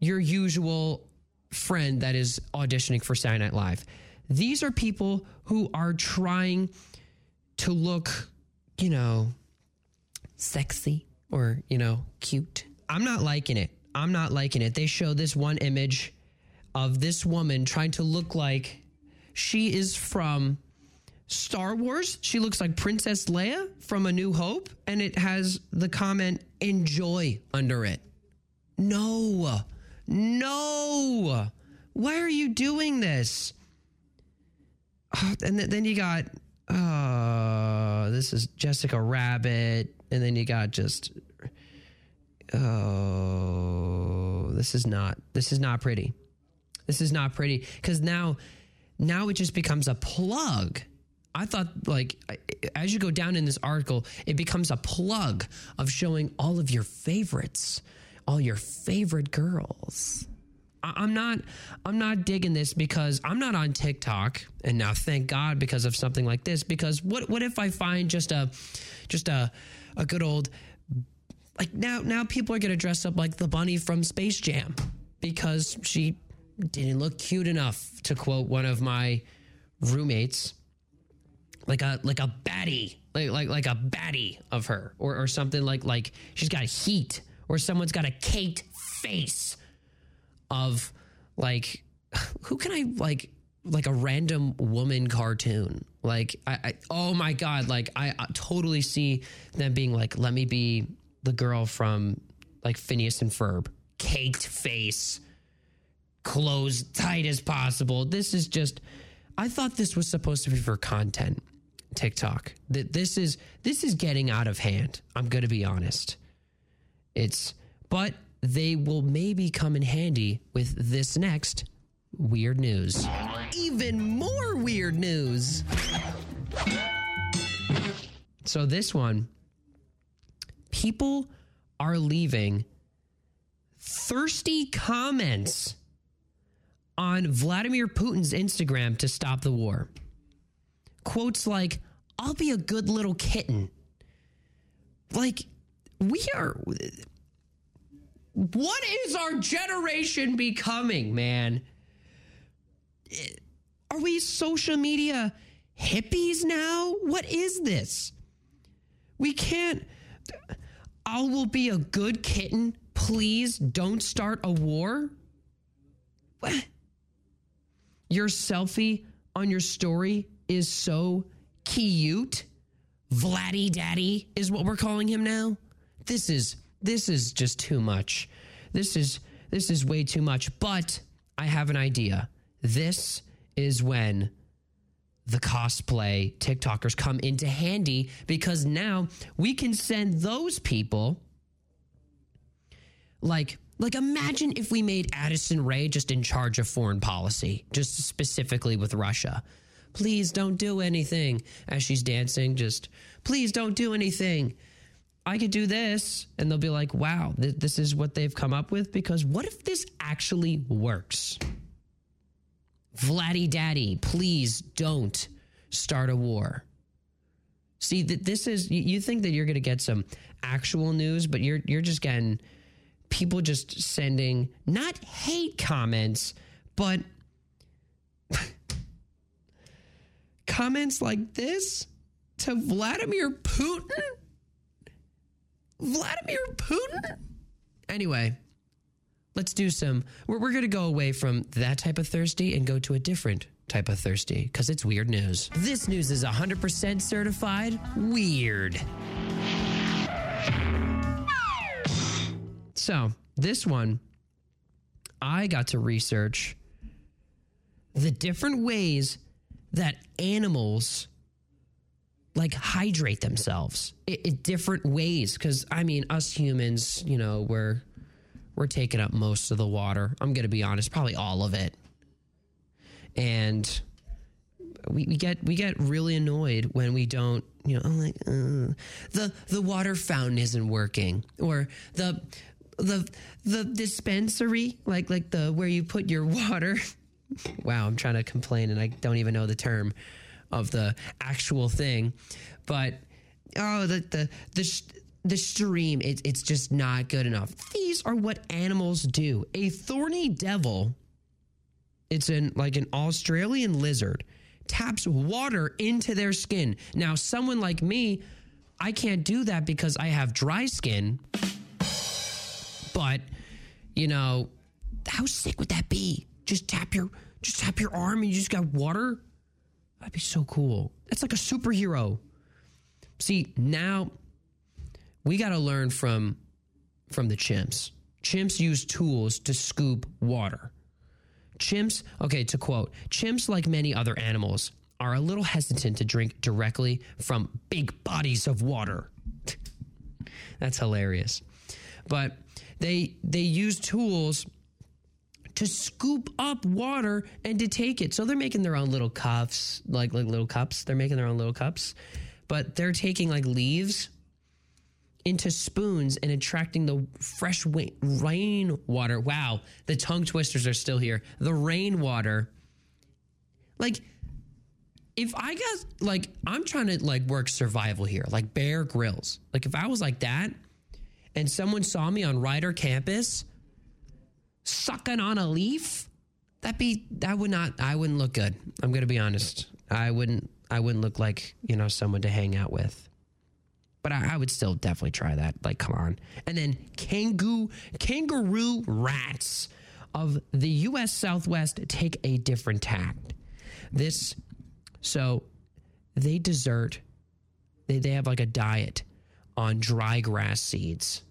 your usual friend that is auditioning for Saturday Night Live. These are people who are trying to look, you know, sexy or, you know, cute. I'm not liking it. I'm not liking it. They show this one image of this woman trying to look like she is from Star Wars. She looks like Princess Leia from A New Hope, and it has the comment enjoy under it. No, no. Why are you doing this? And th- then you got, oh, this is Jessica Rabbit. And then you got just, oh, this is not, this is not pretty. This is not pretty because now, now it just becomes a plug. I thought, like, as you go down in this article, it becomes a plug of showing all of your favorites, all your favorite girls. I'm not, I'm not digging this because I'm not on TikTok, and now thank God because of something like this. Because what, what if I find just a, just a, a good old, like now, now people are gonna dress up like the bunny from Space Jam because she didn't look cute enough to quote one of my roommates like a like a baddie like like like a baddie of her or or something like like she's got heat or someone's got a caked face of like who can I like like a random woman cartoon? Like I, I oh my god like I, I totally see them being like let me be the girl from like Phineas and Ferb. Caked face clothes tight as possible. This is just I thought this was supposed to be for content TikTok. That this is this is getting out of hand. I'm going to be honest. It's but they will maybe come in handy with this next weird news. Even more weird news. So this one people are leaving thirsty comments on Vladimir Putin's Instagram to stop the war. Quotes like, I'll be a good little kitten. Like, we are. What is our generation becoming, man? Are we social media hippies now? What is this? We can't. I will be a good kitten. Please don't start a war. What? Your selfie on your story is so cute. Vladdy Daddy is what we're calling him now. This is this is just too much. This is this is way too much. But I have an idea. This is when the cosplay TikTokers come into handy because now we can send those people like like imagine if we made Addison Rae just in charge of foreign policy, just specifically with Russia. Please don't do anything as she's dancing just please don't do anything. I could do this and they'll be like, "Wow, th- this is what they've come up with because what if this actually works?" Vladdy Daddy, please don't start a war. See that this is you, you think that you're going to get some actual news, but you're you're just getting people just sending not hate comments, but comments like this to Vladimir Putin. Vladimir Putin. Anyway, let's do some. We're, we're going to go away from that type of thirsty and go to a different type of thirsty because it's weird news. This news is 100% certified weird. So, this one, I got to research the different ways that animals like hydrate themselves in, in different ways. Because i mean us humans you know we're we're taking up most of the water. I'm gonna be honest probably all of it. And we, we get we get really annoyed when we don't you know I'm like uh, the the water fountain isn't working. Or the the the dispensary like like the where you put your water wow i'm trying to complain and i don't even know the term of the actual thing but oh the the the the stream it, it's just not good enough. These are what animals do. A thorny devil it's an like an australian lizard taps water into their skin. Now someone like me i can't do that because i have dry skin but you know how sick would that be just tap your just tap your arm and you just got water? That'd be so cool. That's like a superhero. See now we got to learn from from the chimps. Chimps use tools to scoop water. Chimps okay to quote chimps like many other animals are a little hesitant to drink directly from big bodies of water. That's hilarious. But they they use tools to scoop up water and to take it. So they're making their own little cups, like like little cups. They're making their own little cups, but they're taking like leaves into spoons and attracting the fresh wa- rain water. Wow, the tongue twisters are still here. The rainwater. Like if I got like I'm trying to like work survival here, like Bear Grylls. Like if I was like that and someone saw me on Rider campus sucking on a leaf, that be that would not I wouldn't look good. I'm gonna be honest. I wouldn't I wouldn't look like, you know, someone to hang out with. But I, I would still definitely try that. Like, come on. And then kangaroo kangaroo rats of the US Southwest take a different tact. This so they desert they, they have like a diet on dry grass seeds.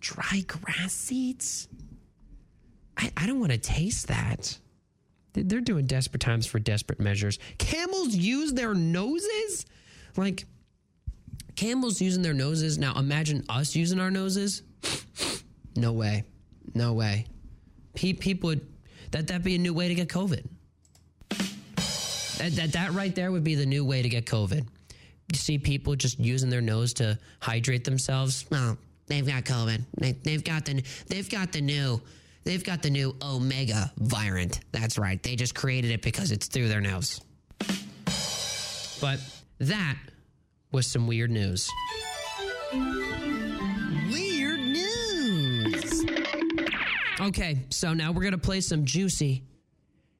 Dry grass seeds? I, I don't want to taste that. They- They're doing desperate times for desperate measures. Camels use their noses? Like, camels using their noses. Now, imagine us using our noses. No way. No way. People would, that, that'd be a new way to get COVID. That, that, that right there would be the new way to get COVID. you see people just using their nose to hydrate themselves. Well, they've got COVID. They, they've got the they've got the new they've got the new Omega variant. That's right. They just created it because it's through their nose. But that was some weird news. Weird news. Okay, so now we're gonna play some juicy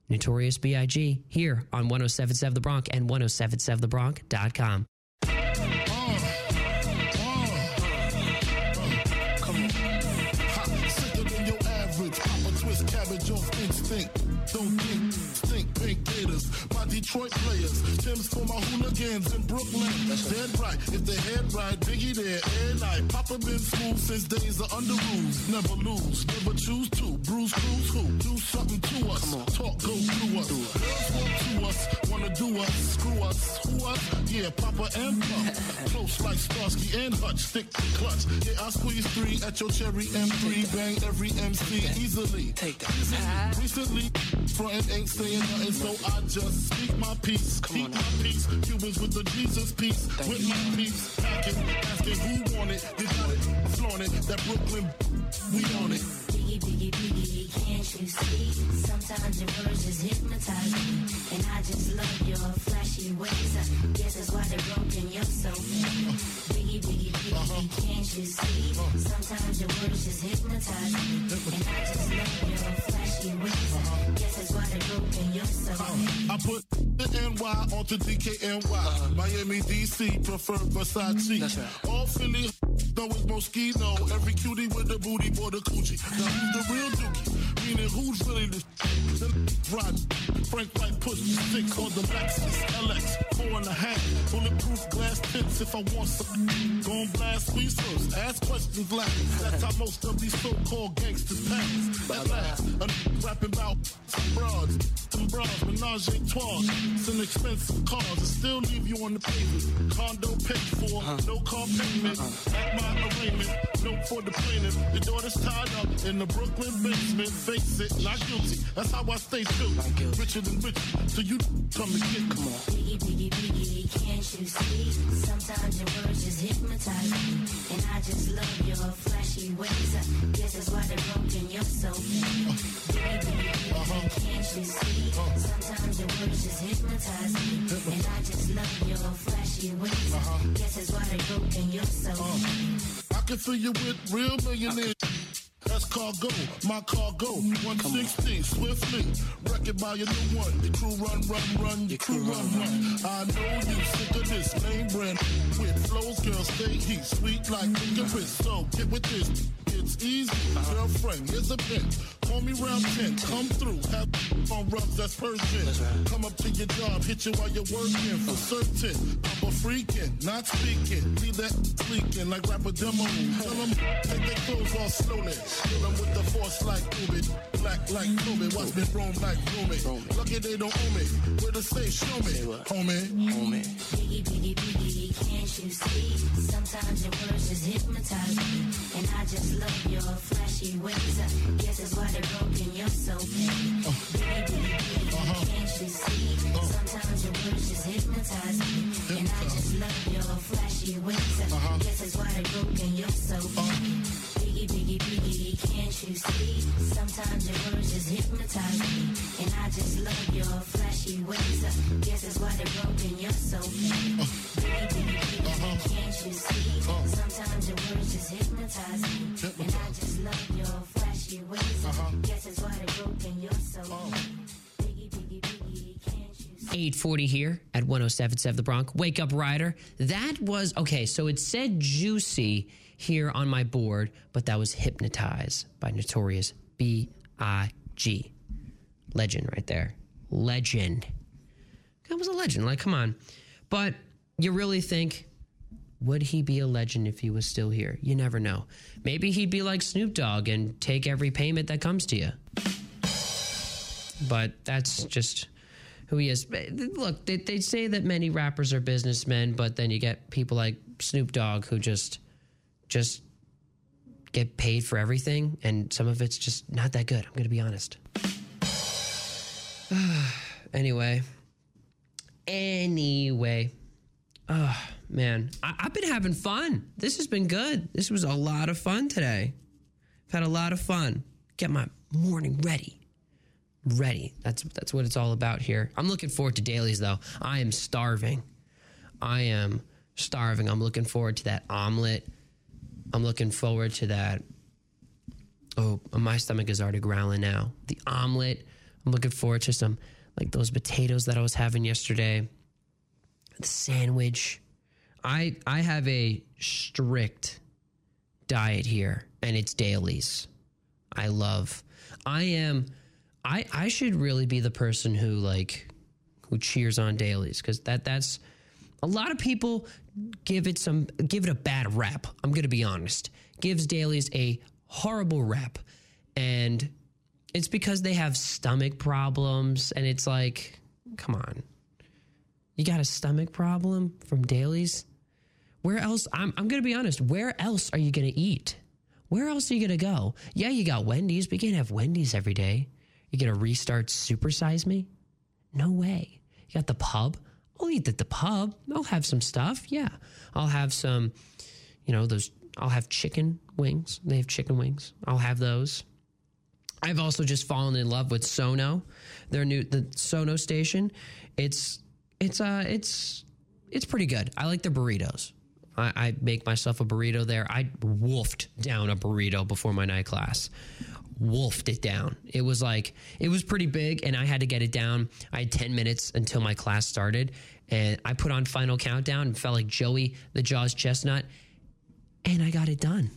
Notorious B.I.G. here on 1077 The Bronc and 1077thebronc.com. instinct. Don't Detroit players. Tim's for my hooligans in Brooklyn. That's dead right. If they head right, Biggie there, and I. Papa been smooth since days of under rules. Never lose, never choose to. Bruce Cruz who? Do something to us. Talk go through us. Girls want to us, wanna do us, screw us, who us? Yeah, Papa and Pop. Close like Starsky and Hutch, stick to clutch. Yeah, I squeeze three at your cherry M3, bang every MC easily. Take that. Recently, frontin' ain't saying nothing, so I just speak my peace, keep my peace. Cubans with the Jesus peace, with my peace. Packing, asking who want it, you got it, flaunt it. That Brooklyn, we on it. Biggie, biggie, biggie, can't you see? Sometimes your words just hypnotize me. And I just love your flashy ways. I guess that's why they're broken, you're so mean. Biggie, biggie, biggie, can't you see? Sometimes your words just hypnotize me. And I just love your flashy ways. I guess that's why they're broken, you're so mean. I put the NY onto DKNY. Miami, DC, prefer Versace. All Philly, though it's Moschino. Every cutie with the booty for the coochie. Now who's the real dookie? Meaning who's really the Rod, Frank White push the six on the Lexus LX, four and a half. Bulletproof glass tips if I want some. Gon' blast squeezers, ask questions last. That's how most of these so-called gangsters pass. At last, a rapping about some broads, some bras, menage a trois, some expensive cars, and still leave you on the pavement. Condo paid for, uh-huh. no car payment. Uh-huh. At my arraignment, note for the plaintiff. Your daughter's tied up in the Brooklyn basement. Face it, not guilty. That's how I stay true. Richer than rich, so you come and get. Come on. Biggie, biggie, biggie, can't you see? Sometimes your words just hypnotize me. And I just love your flashy ways. I guess that's why they're broken, you're so mean. Biggie, biggie, uh-huh. biggie, can't you see? Uh-huh. Sometimes your words just hypnotize me. And I just love your flashy ways. I uh-huh. guess that's why they're broken, you're so mean. I can fill you with real millionaires. That's cargo, my cargo. 160, swiftly. Wreck it by your new one. Your crew run, run, run. Your crew run, run. I know you sick of this name brand. With flows, girl, stay heat. Sweet like licorice. So get with this. It's easy. Girlfriend, here's a pin. Call me round 10. Come through. Have on rubs, that's Persian. Come up to your job. Hit you while you're working. For certain. I'm a freaking, not speaking. Leave that leaking like rapper demo. Tell them take their clothes off slowly. Kill them with the force like. Black like like. Lucky they don't owe me. Where say, show me. Homie. Homie. Biggie, biggie, biggie, can't you see? Sometimes your words just hypnotize me. And I just love your flashy ways. I guess that's why they're broken, you're so mean. Biggie, biggie, biggie, can't you see? Sometimes your words just hypnotize me. And I just love your flashy ways. I guess that's why they're broken, you're so mean. Biggie, biggie, biggie, can't you see? Sometimes your words just hypnotize me. And I just love your flashy ways. Guess that's why they're broken, you're so mean. Biggie, biggie, biggie, can't you see? Sometimes your words just hypnotize me. And I just love your flashy ways. Guess that's why they're broken, you're so mean. 840 here at 1077 The Bronc. Wake Up Rider. That was, okay, so it said juicy here on my board, but that was Hypnotize by Notorious B.I.G. Legend right there. Legend. That was a legend. Like, come on. But you really think, would he be a legend if he was still here? You never know. Maybe he'd be like Snoop Dogg and take every payment that comes to you. But that's just who he is. Look, they, they say that many rappers are businessmen, but then you get people like Snoop Dogg who just just get paid for everything, and some of it's just not that good. I'm going to be honest. anyway, anyway, uh, man, I, I've been having fun. This has been good. This was a lot of fun today. I've had a lot of fun. Get my morning ready. Ready. That's that's what it's all about here. I'm looking forward to Daly's though. I am starving. I am starving. I'm looking forward to that omelet. I'm looking forward to that. Oh, my stomach is already growling now. The omelet. I'm looking forward to some like those potatoes that I was having yesterday. The sandwich. I I have a strict diet here and it's Daly's. I love. I am I I should really be the person who like who cheers on Daly's cuz that that's a lot of people give it some give it a bad rap. I'm to be honest. Gives Daly's a horrible rap and it's because they have stomach problems and it's like come on. You got a stomach problem from Daly's? Where else? I'm, I'm to be honest. Where else are you to eat? Where else are you to go? Yeah, you got Wendy's, but you can't have Wendy's every day. You going to restart Supersize Me? No way. You got the pub? I'll eat at the pub. I'll have some stuff. Yeah. I'll have some, you know, those, I'll have chicken wings. They have chicken wings. I'll have those. I've also just fallen in love with Sono, their new, the Sono station. It's, it's, uh, it's, it's pretty good. I like their burritos. I, I make myself a burrito there. I wolfed down a burrito before my night class. Wolfed it down. It was like, it was pretty big, and I had to get it down. I had 10 minutes until my class started, and I put on Final Countdown and felt like Joey the Jaws Chestnut, and I got it done.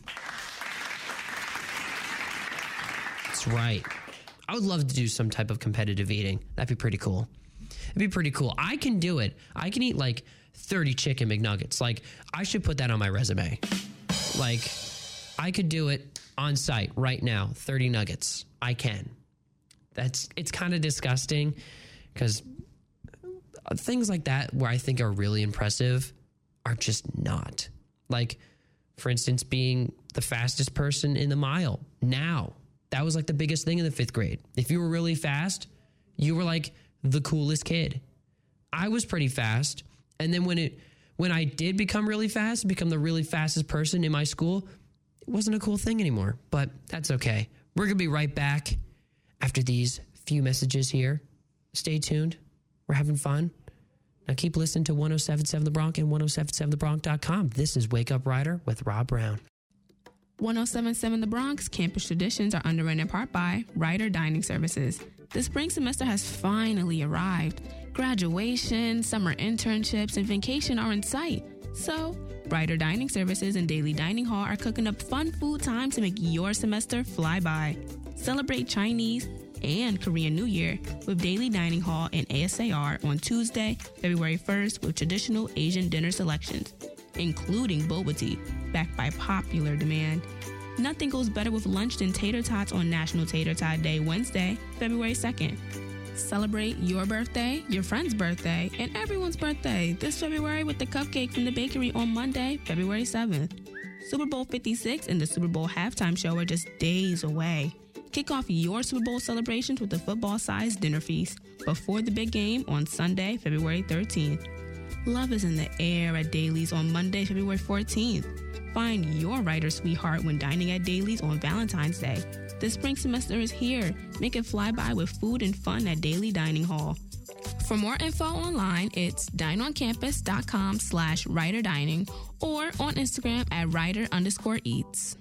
That's right. I would love to do some type of competitive eating. That'd be pretty cool. It'd be pretty cool. I can do it. I can eat like 30 chicken McNuggets. Like, I should put that on my resume. Like, I could do it on site right now 30 nuggets. I can. That's, it's kind of disgusting because things like that where I think are really impressive are just not. Like, for instance, being the fastest person in the mile now. That was like the biggest thing in the fifth grade. If you were really fast, you were like the coolest kid. I was pretty fast. And then when it when I did become really fast, become the really fastest person in my school, it wasn't a cool thing anymore. But that's okay. We're gonna be right back after these few messages here. Stay tuned. We're having fun. Now keep listening to 1077 The Bronc and 1077thebronc.com. This is Wake Up Rider with Rob Brown. 1077 The Bronc campus traditions are underwritten in part by Rider Dining Services. The spring semester has finally arrived. Graduation, summer internships, and vacation are in sight. So, Rider Dining Services and Daly Dining Hall are cooking up fun food time to make your semester fly by. Celebrate Chinese and Korean New Year with Daly Dining Hall and ASAR on Tuesday, February 1st with traditional Asian dinner selections, including boba tea, backed by popular demand. Nothing goes better with lunch than tater tots on National Tater Tot Day, Wednesday, February 2nd. Celebrate your birthday, your friend's birthday, and everyone's birthday this February with the cupcake from the bakery on Monday, February 7th. Super Bowl 56 and the Super Bowl halftime show are just days away. Kick off your Super Bowl celebrations with a football sized dinner feast before the big game on Sunday, February 13th. Love is in the air at Daly's on Monday, February 14th. Find your Rider sweetheart when dining at Daly's on Valentine's Day. The spring semester is here. Make it fly by with food and fun at Daly Dining Hall. For more info online, it's dineoncampus.com slash rider dining or on Instagram at rider underscore eats.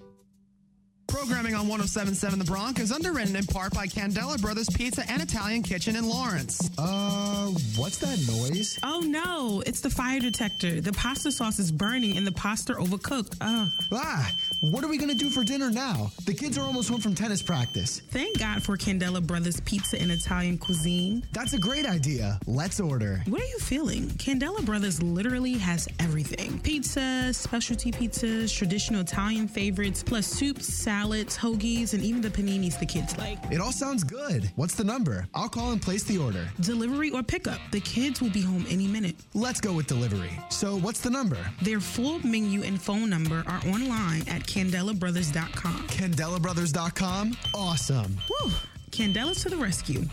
Programming on 1077 The Bronc is underwritten in part by Candela Brothers Pizza and Italian Kitchen in Lawrence. Uh, what's that noise? Oh no, it's the fire detector. The pasta sauce is burning and the pasta overcooked. Ugh. Ah, what are we gonna do for dinner now? The kids are almost home from tennis practice. Thank God for Candela Brothers Pizza and Italian cuisine. That's a great idea. Let's order. What are you feeling? Candela Brothers literally has everything pizza, specialty pizzas, traditional Italian favorites, plus soups, salads, hoagies, and even the paninis the kids like. It all sounds good. What's the number? I'll call and place the order. Delivery or pickup. The kids will be home any minute. Let's go with delivery. So, what's the number? Their full menu and phone number are online at candelabrothers.com. CandelaBrothers.com? Awesome. Woo! Candela's to the rescue.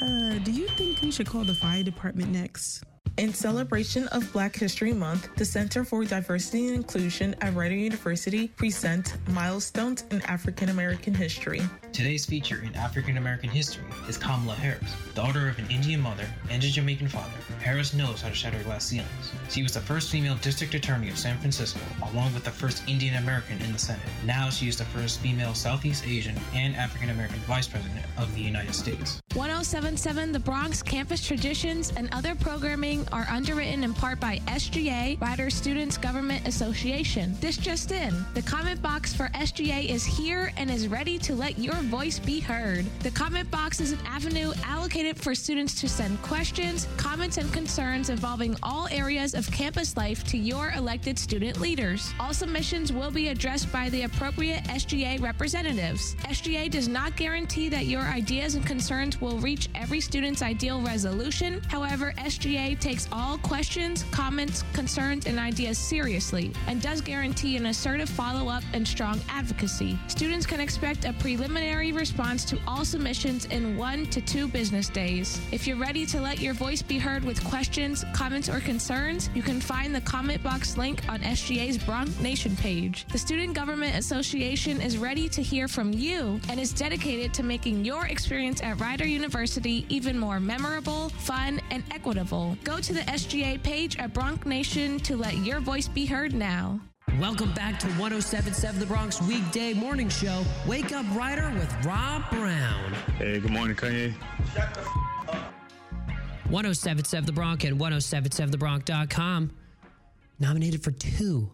Uh, do you think we should call the fire department next? In celebration of Black History Month, the Center for Diversity and Inclusion at Rider University presents Milestones in African American History. Today's feature in African American history is Kamala Harris. Daughter of an Indian mother and a Jamaican father, Harris knows how to shatter glass ceilings. She was the first female district attorney of San Francisco, along with the first Indian American in the Senate. Now she is the first female Southeast Asian and African American vice president of the United States. 1077 The Bronc Campus Traditions and other programming are underwritten in part by SGA, Rider Students Government Association. This just in the comment box for SGA is here and is ready to let your voice be heard. The comment box is an avenue allocated for students to send questions, comments, and concerns involving all areas of campus life to your elected student leaders. All submissions will be addressed by the appropriate SGA representatives. SGA does not guarantee that your ideas and concerns will reach every student's ideal resolution. However, SGA takes all questions, comments, concerns, and ideas seriously and does guarantee an assertive follow up and strong advocacy. Students can expect a preliminary response to all submissions in one to two business days. If you're ready to let your voice be heard with questions, comments, or concerns, you can find the comment box link on SGA's Bronc Nation page. The Student Government Association is ready to hear from you and is dedicated to making your experience at Rider University even more memorable, fun, and equitable. Go to the SGA page at Bronc Nation to let your voice be heard now. Welcome back to 1077 The Bronc weekday morning show. Wake Up Rider with Rob Brown. Hey, good morning, Kanye. 1077 The Bronc and 1077TheBronc.com. Nominated for two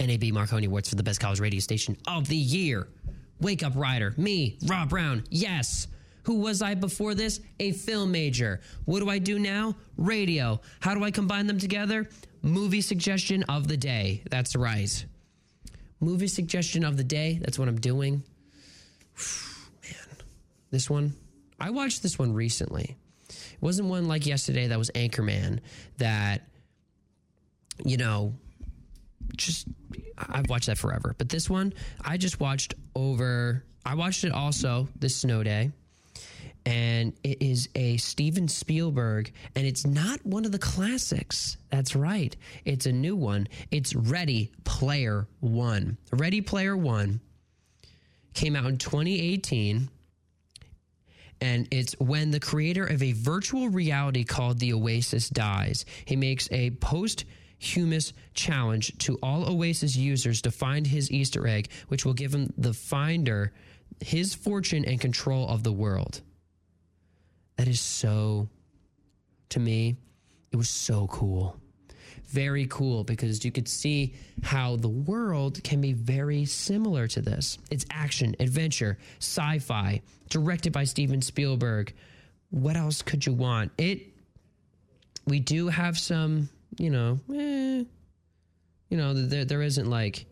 NAB Marconi Awards for the best college radio station of the year. Wake Up Rider, me, Rob Brown, yes. Who was I before this? A film major. What do I do now? Radio. How do I combine them together? Movie suggestion of the day. That's right. Movie suggestion of the day. That's what I'm doing. Man, this one. I watched this one recently. It wasn't one like yesterday that was Anchorman that, you know, just I've watched that forever. But this one, I just watched over. I watched it also this snow day, and it is a Steven Spielberg, and it's not one of the classics. That's right, it's a new one. It's Ready Player One. Ready Player One came out in 2018. And it's when the creator of a virtual reality called The Oasis dies. He makes a post Humus challenge to all Oasis users to find his Easter egg, which will give him the finder his fortune and control of the world. That is so, to me, it was so cool. Very cool because you could see how the world can be very similar to this. It's action, adventure, sci fi, directed by Steven Spielberg. What else could you want? It, we do have some you know, eh, you know, there there isn't like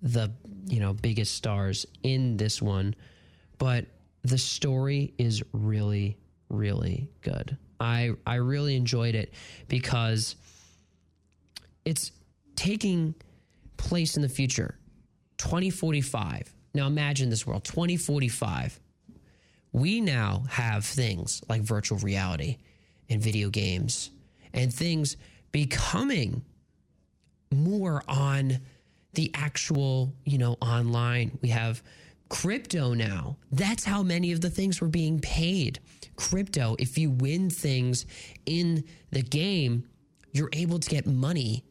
the you know biggest stars in this one, but the story is really really good. I I really enjoyed it because it's taking place in the future, 2045. Now imagine this world, 2045. We now have things like virtual reality and video games and things becoming more on the actual, you know, online. We have crypto now. That's how many of the things were being paid. Crypto, if you win things in the game, you're able to get money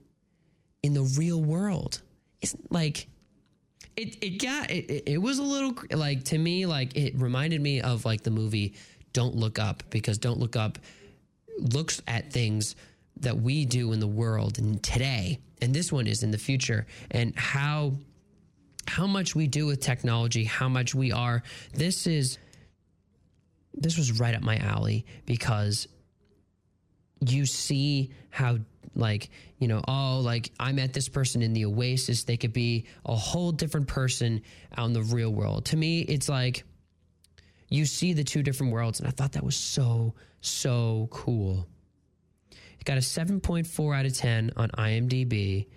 in the real world. It's like it it got it, it was a little like to me like it reminded me of like the movie Don't Look Up because Don't Look Up looks at things that we do in the world and today and this one is in the future and how how much we do with technology how much we are this is this was right up my alley because you see how like you know oh like i met this person in the oasis. They could be a whole different person out in the real world. To me it's like you see the two different worlds and i thought that was so so cool. It got a 7.4 out of 10 on imdb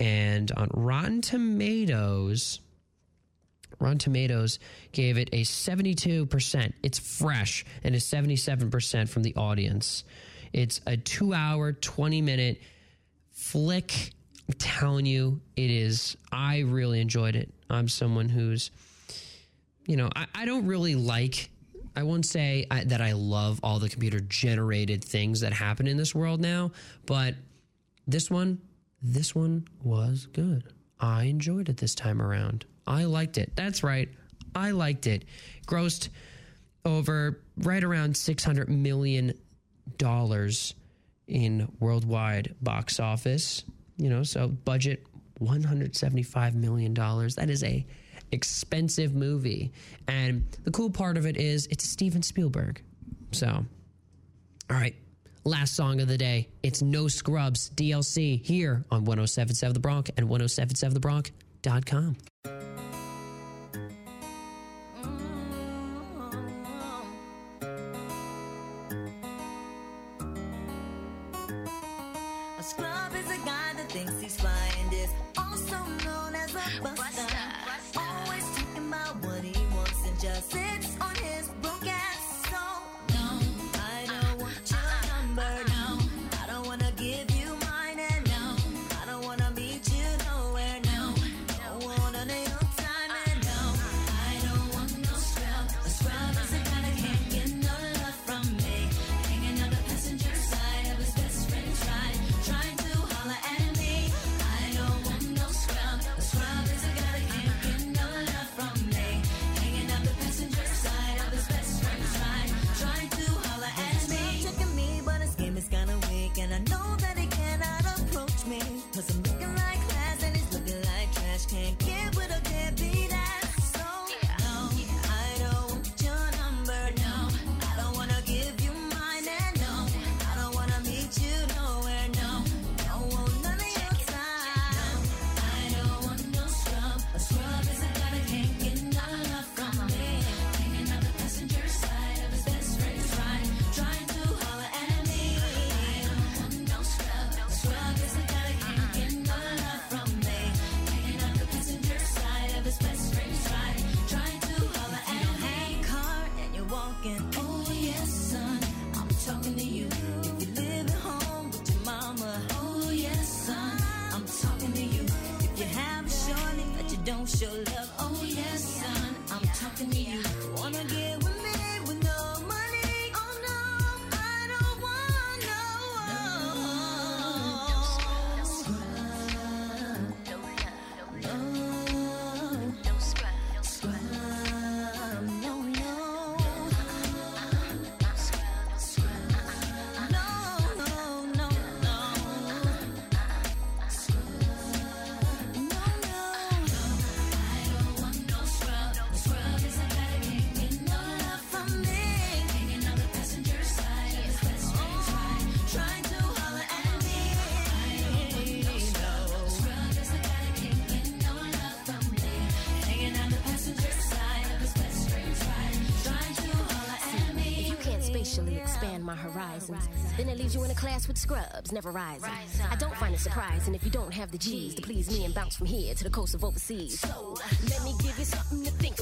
and on rotten tomatoes Rotten Tomatoes gave it a 72%. It's fresh and a 77% from the audience. It's a two hour, 20 minute flick. I'm telling you, it is. I really enjoyed it. I'm someone who's, you know, I, I don't really like, I won't say I, that I love all the computer generated things that happen in this world now, but this one, this one was good. I enjoyed it this time around. I liked it. That's right. I liked it. Grossed over right around $600 million in worldwide box office. You know, so budget $175 million. That is a expensive movie. And the cool part of it is it's Steven Spielberg. So, all right. Last song of the day. It's No Scrubs TLC here on 1077 The Bronc and 1077TheBronc.com. leaves you in a class with scrubs, never rising. I don't find it surprising if you don't have the G's to please me and bounce from here to the coast of overseas. So let me give you something to think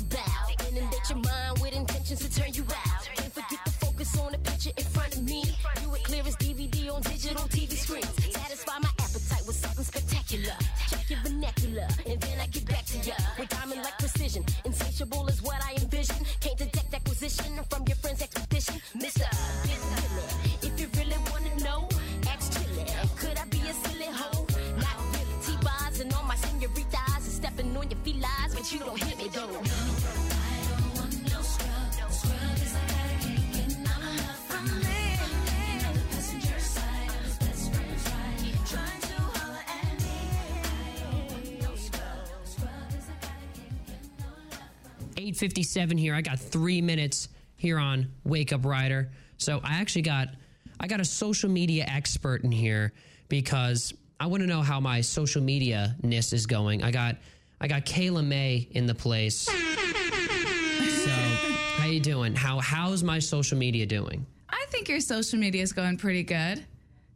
8:57 here. I got 3 minutes here on Wake Up Rider. So I actually got I got a social media expert in here because I want to know how my social media ness is going. I got I got Kayla May in the place. so how you doing? How how's my social media doing? I think your social media is going pretty good.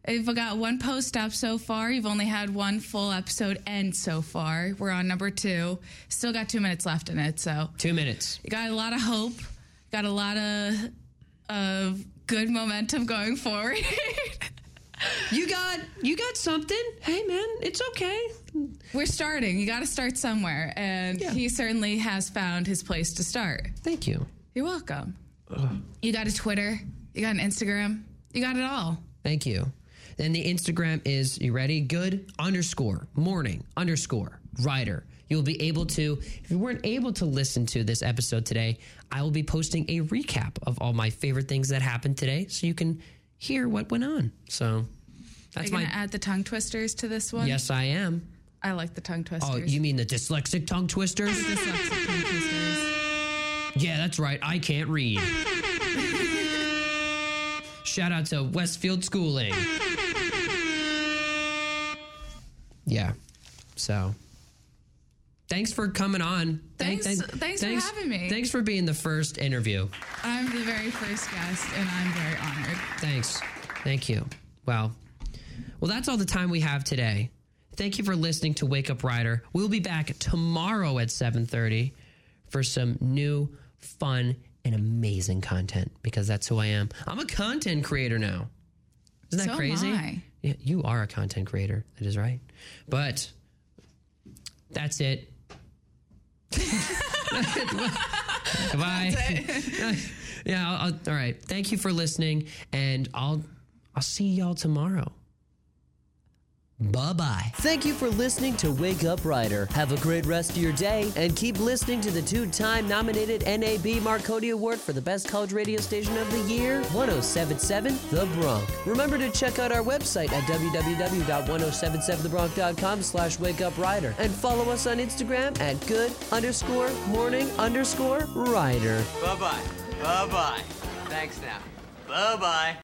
You've got one post up so far. You've only had one full episode end so far. We're on number two. Still got two minutes left in it, so Two minutes. you got a lot of hope. Got a lot of of good momentum going forward. You got you got something. Hey man, it's okay. We're starting. You got to start somewhere, and he certainly has found his place to start. Thank you. You're welcome. You got a Twitter. You got an Instagram. You got it all. Thank you. Then the Instagram is you ready? Good underscore morning underscore rider. You'll be able to, if you weren't able to listen to this episode today, I will be posting a recap of all my favorite things that happened today so you can hear what went on. So that's Are you my. gonna add the tongue twisters to this one? Yes, I am. I like the tongue oh, twisters. Oh, you mean the dyslexic tongue twisters? Dyslexic tongue twisters. Yeah, that's right. I can't read. Shout out to Westfield Schooling. Yeah. So, thanks for coming on. Thank- Thanks- thanks for having me. Thanks for being the first interview. I'm the very first guest, and I'm very honored. Thanks. Thank you. Well, well, that's all the time we have today. Thank you for listening to Wake Up Rider. We'll be back tomorrow at 7:30 for some new, fun, and amazing content because that's who I am. I'm a content creator now. Isn't that So am crazy? I. Yeah, you are a content creator. That is right. But that's it. Bye. yeah. I'll, I'll- all right. Thank you for listening, and I'll I'll see y'all tomorrow. Bye bye. Thank you for listening to Wake Up Rider. Have a great rest of your day and keep listening to the two time nominated NAB Marconi Award for the Best College Radio Station of the Year, 1077 The Bronc. Remember to check out our website at www.1077thebronc.com slash wake up rider and follow us on Instagram at good underscore morning underscore rider. Bye bye. Bye bye. Thanks now. Bye bye.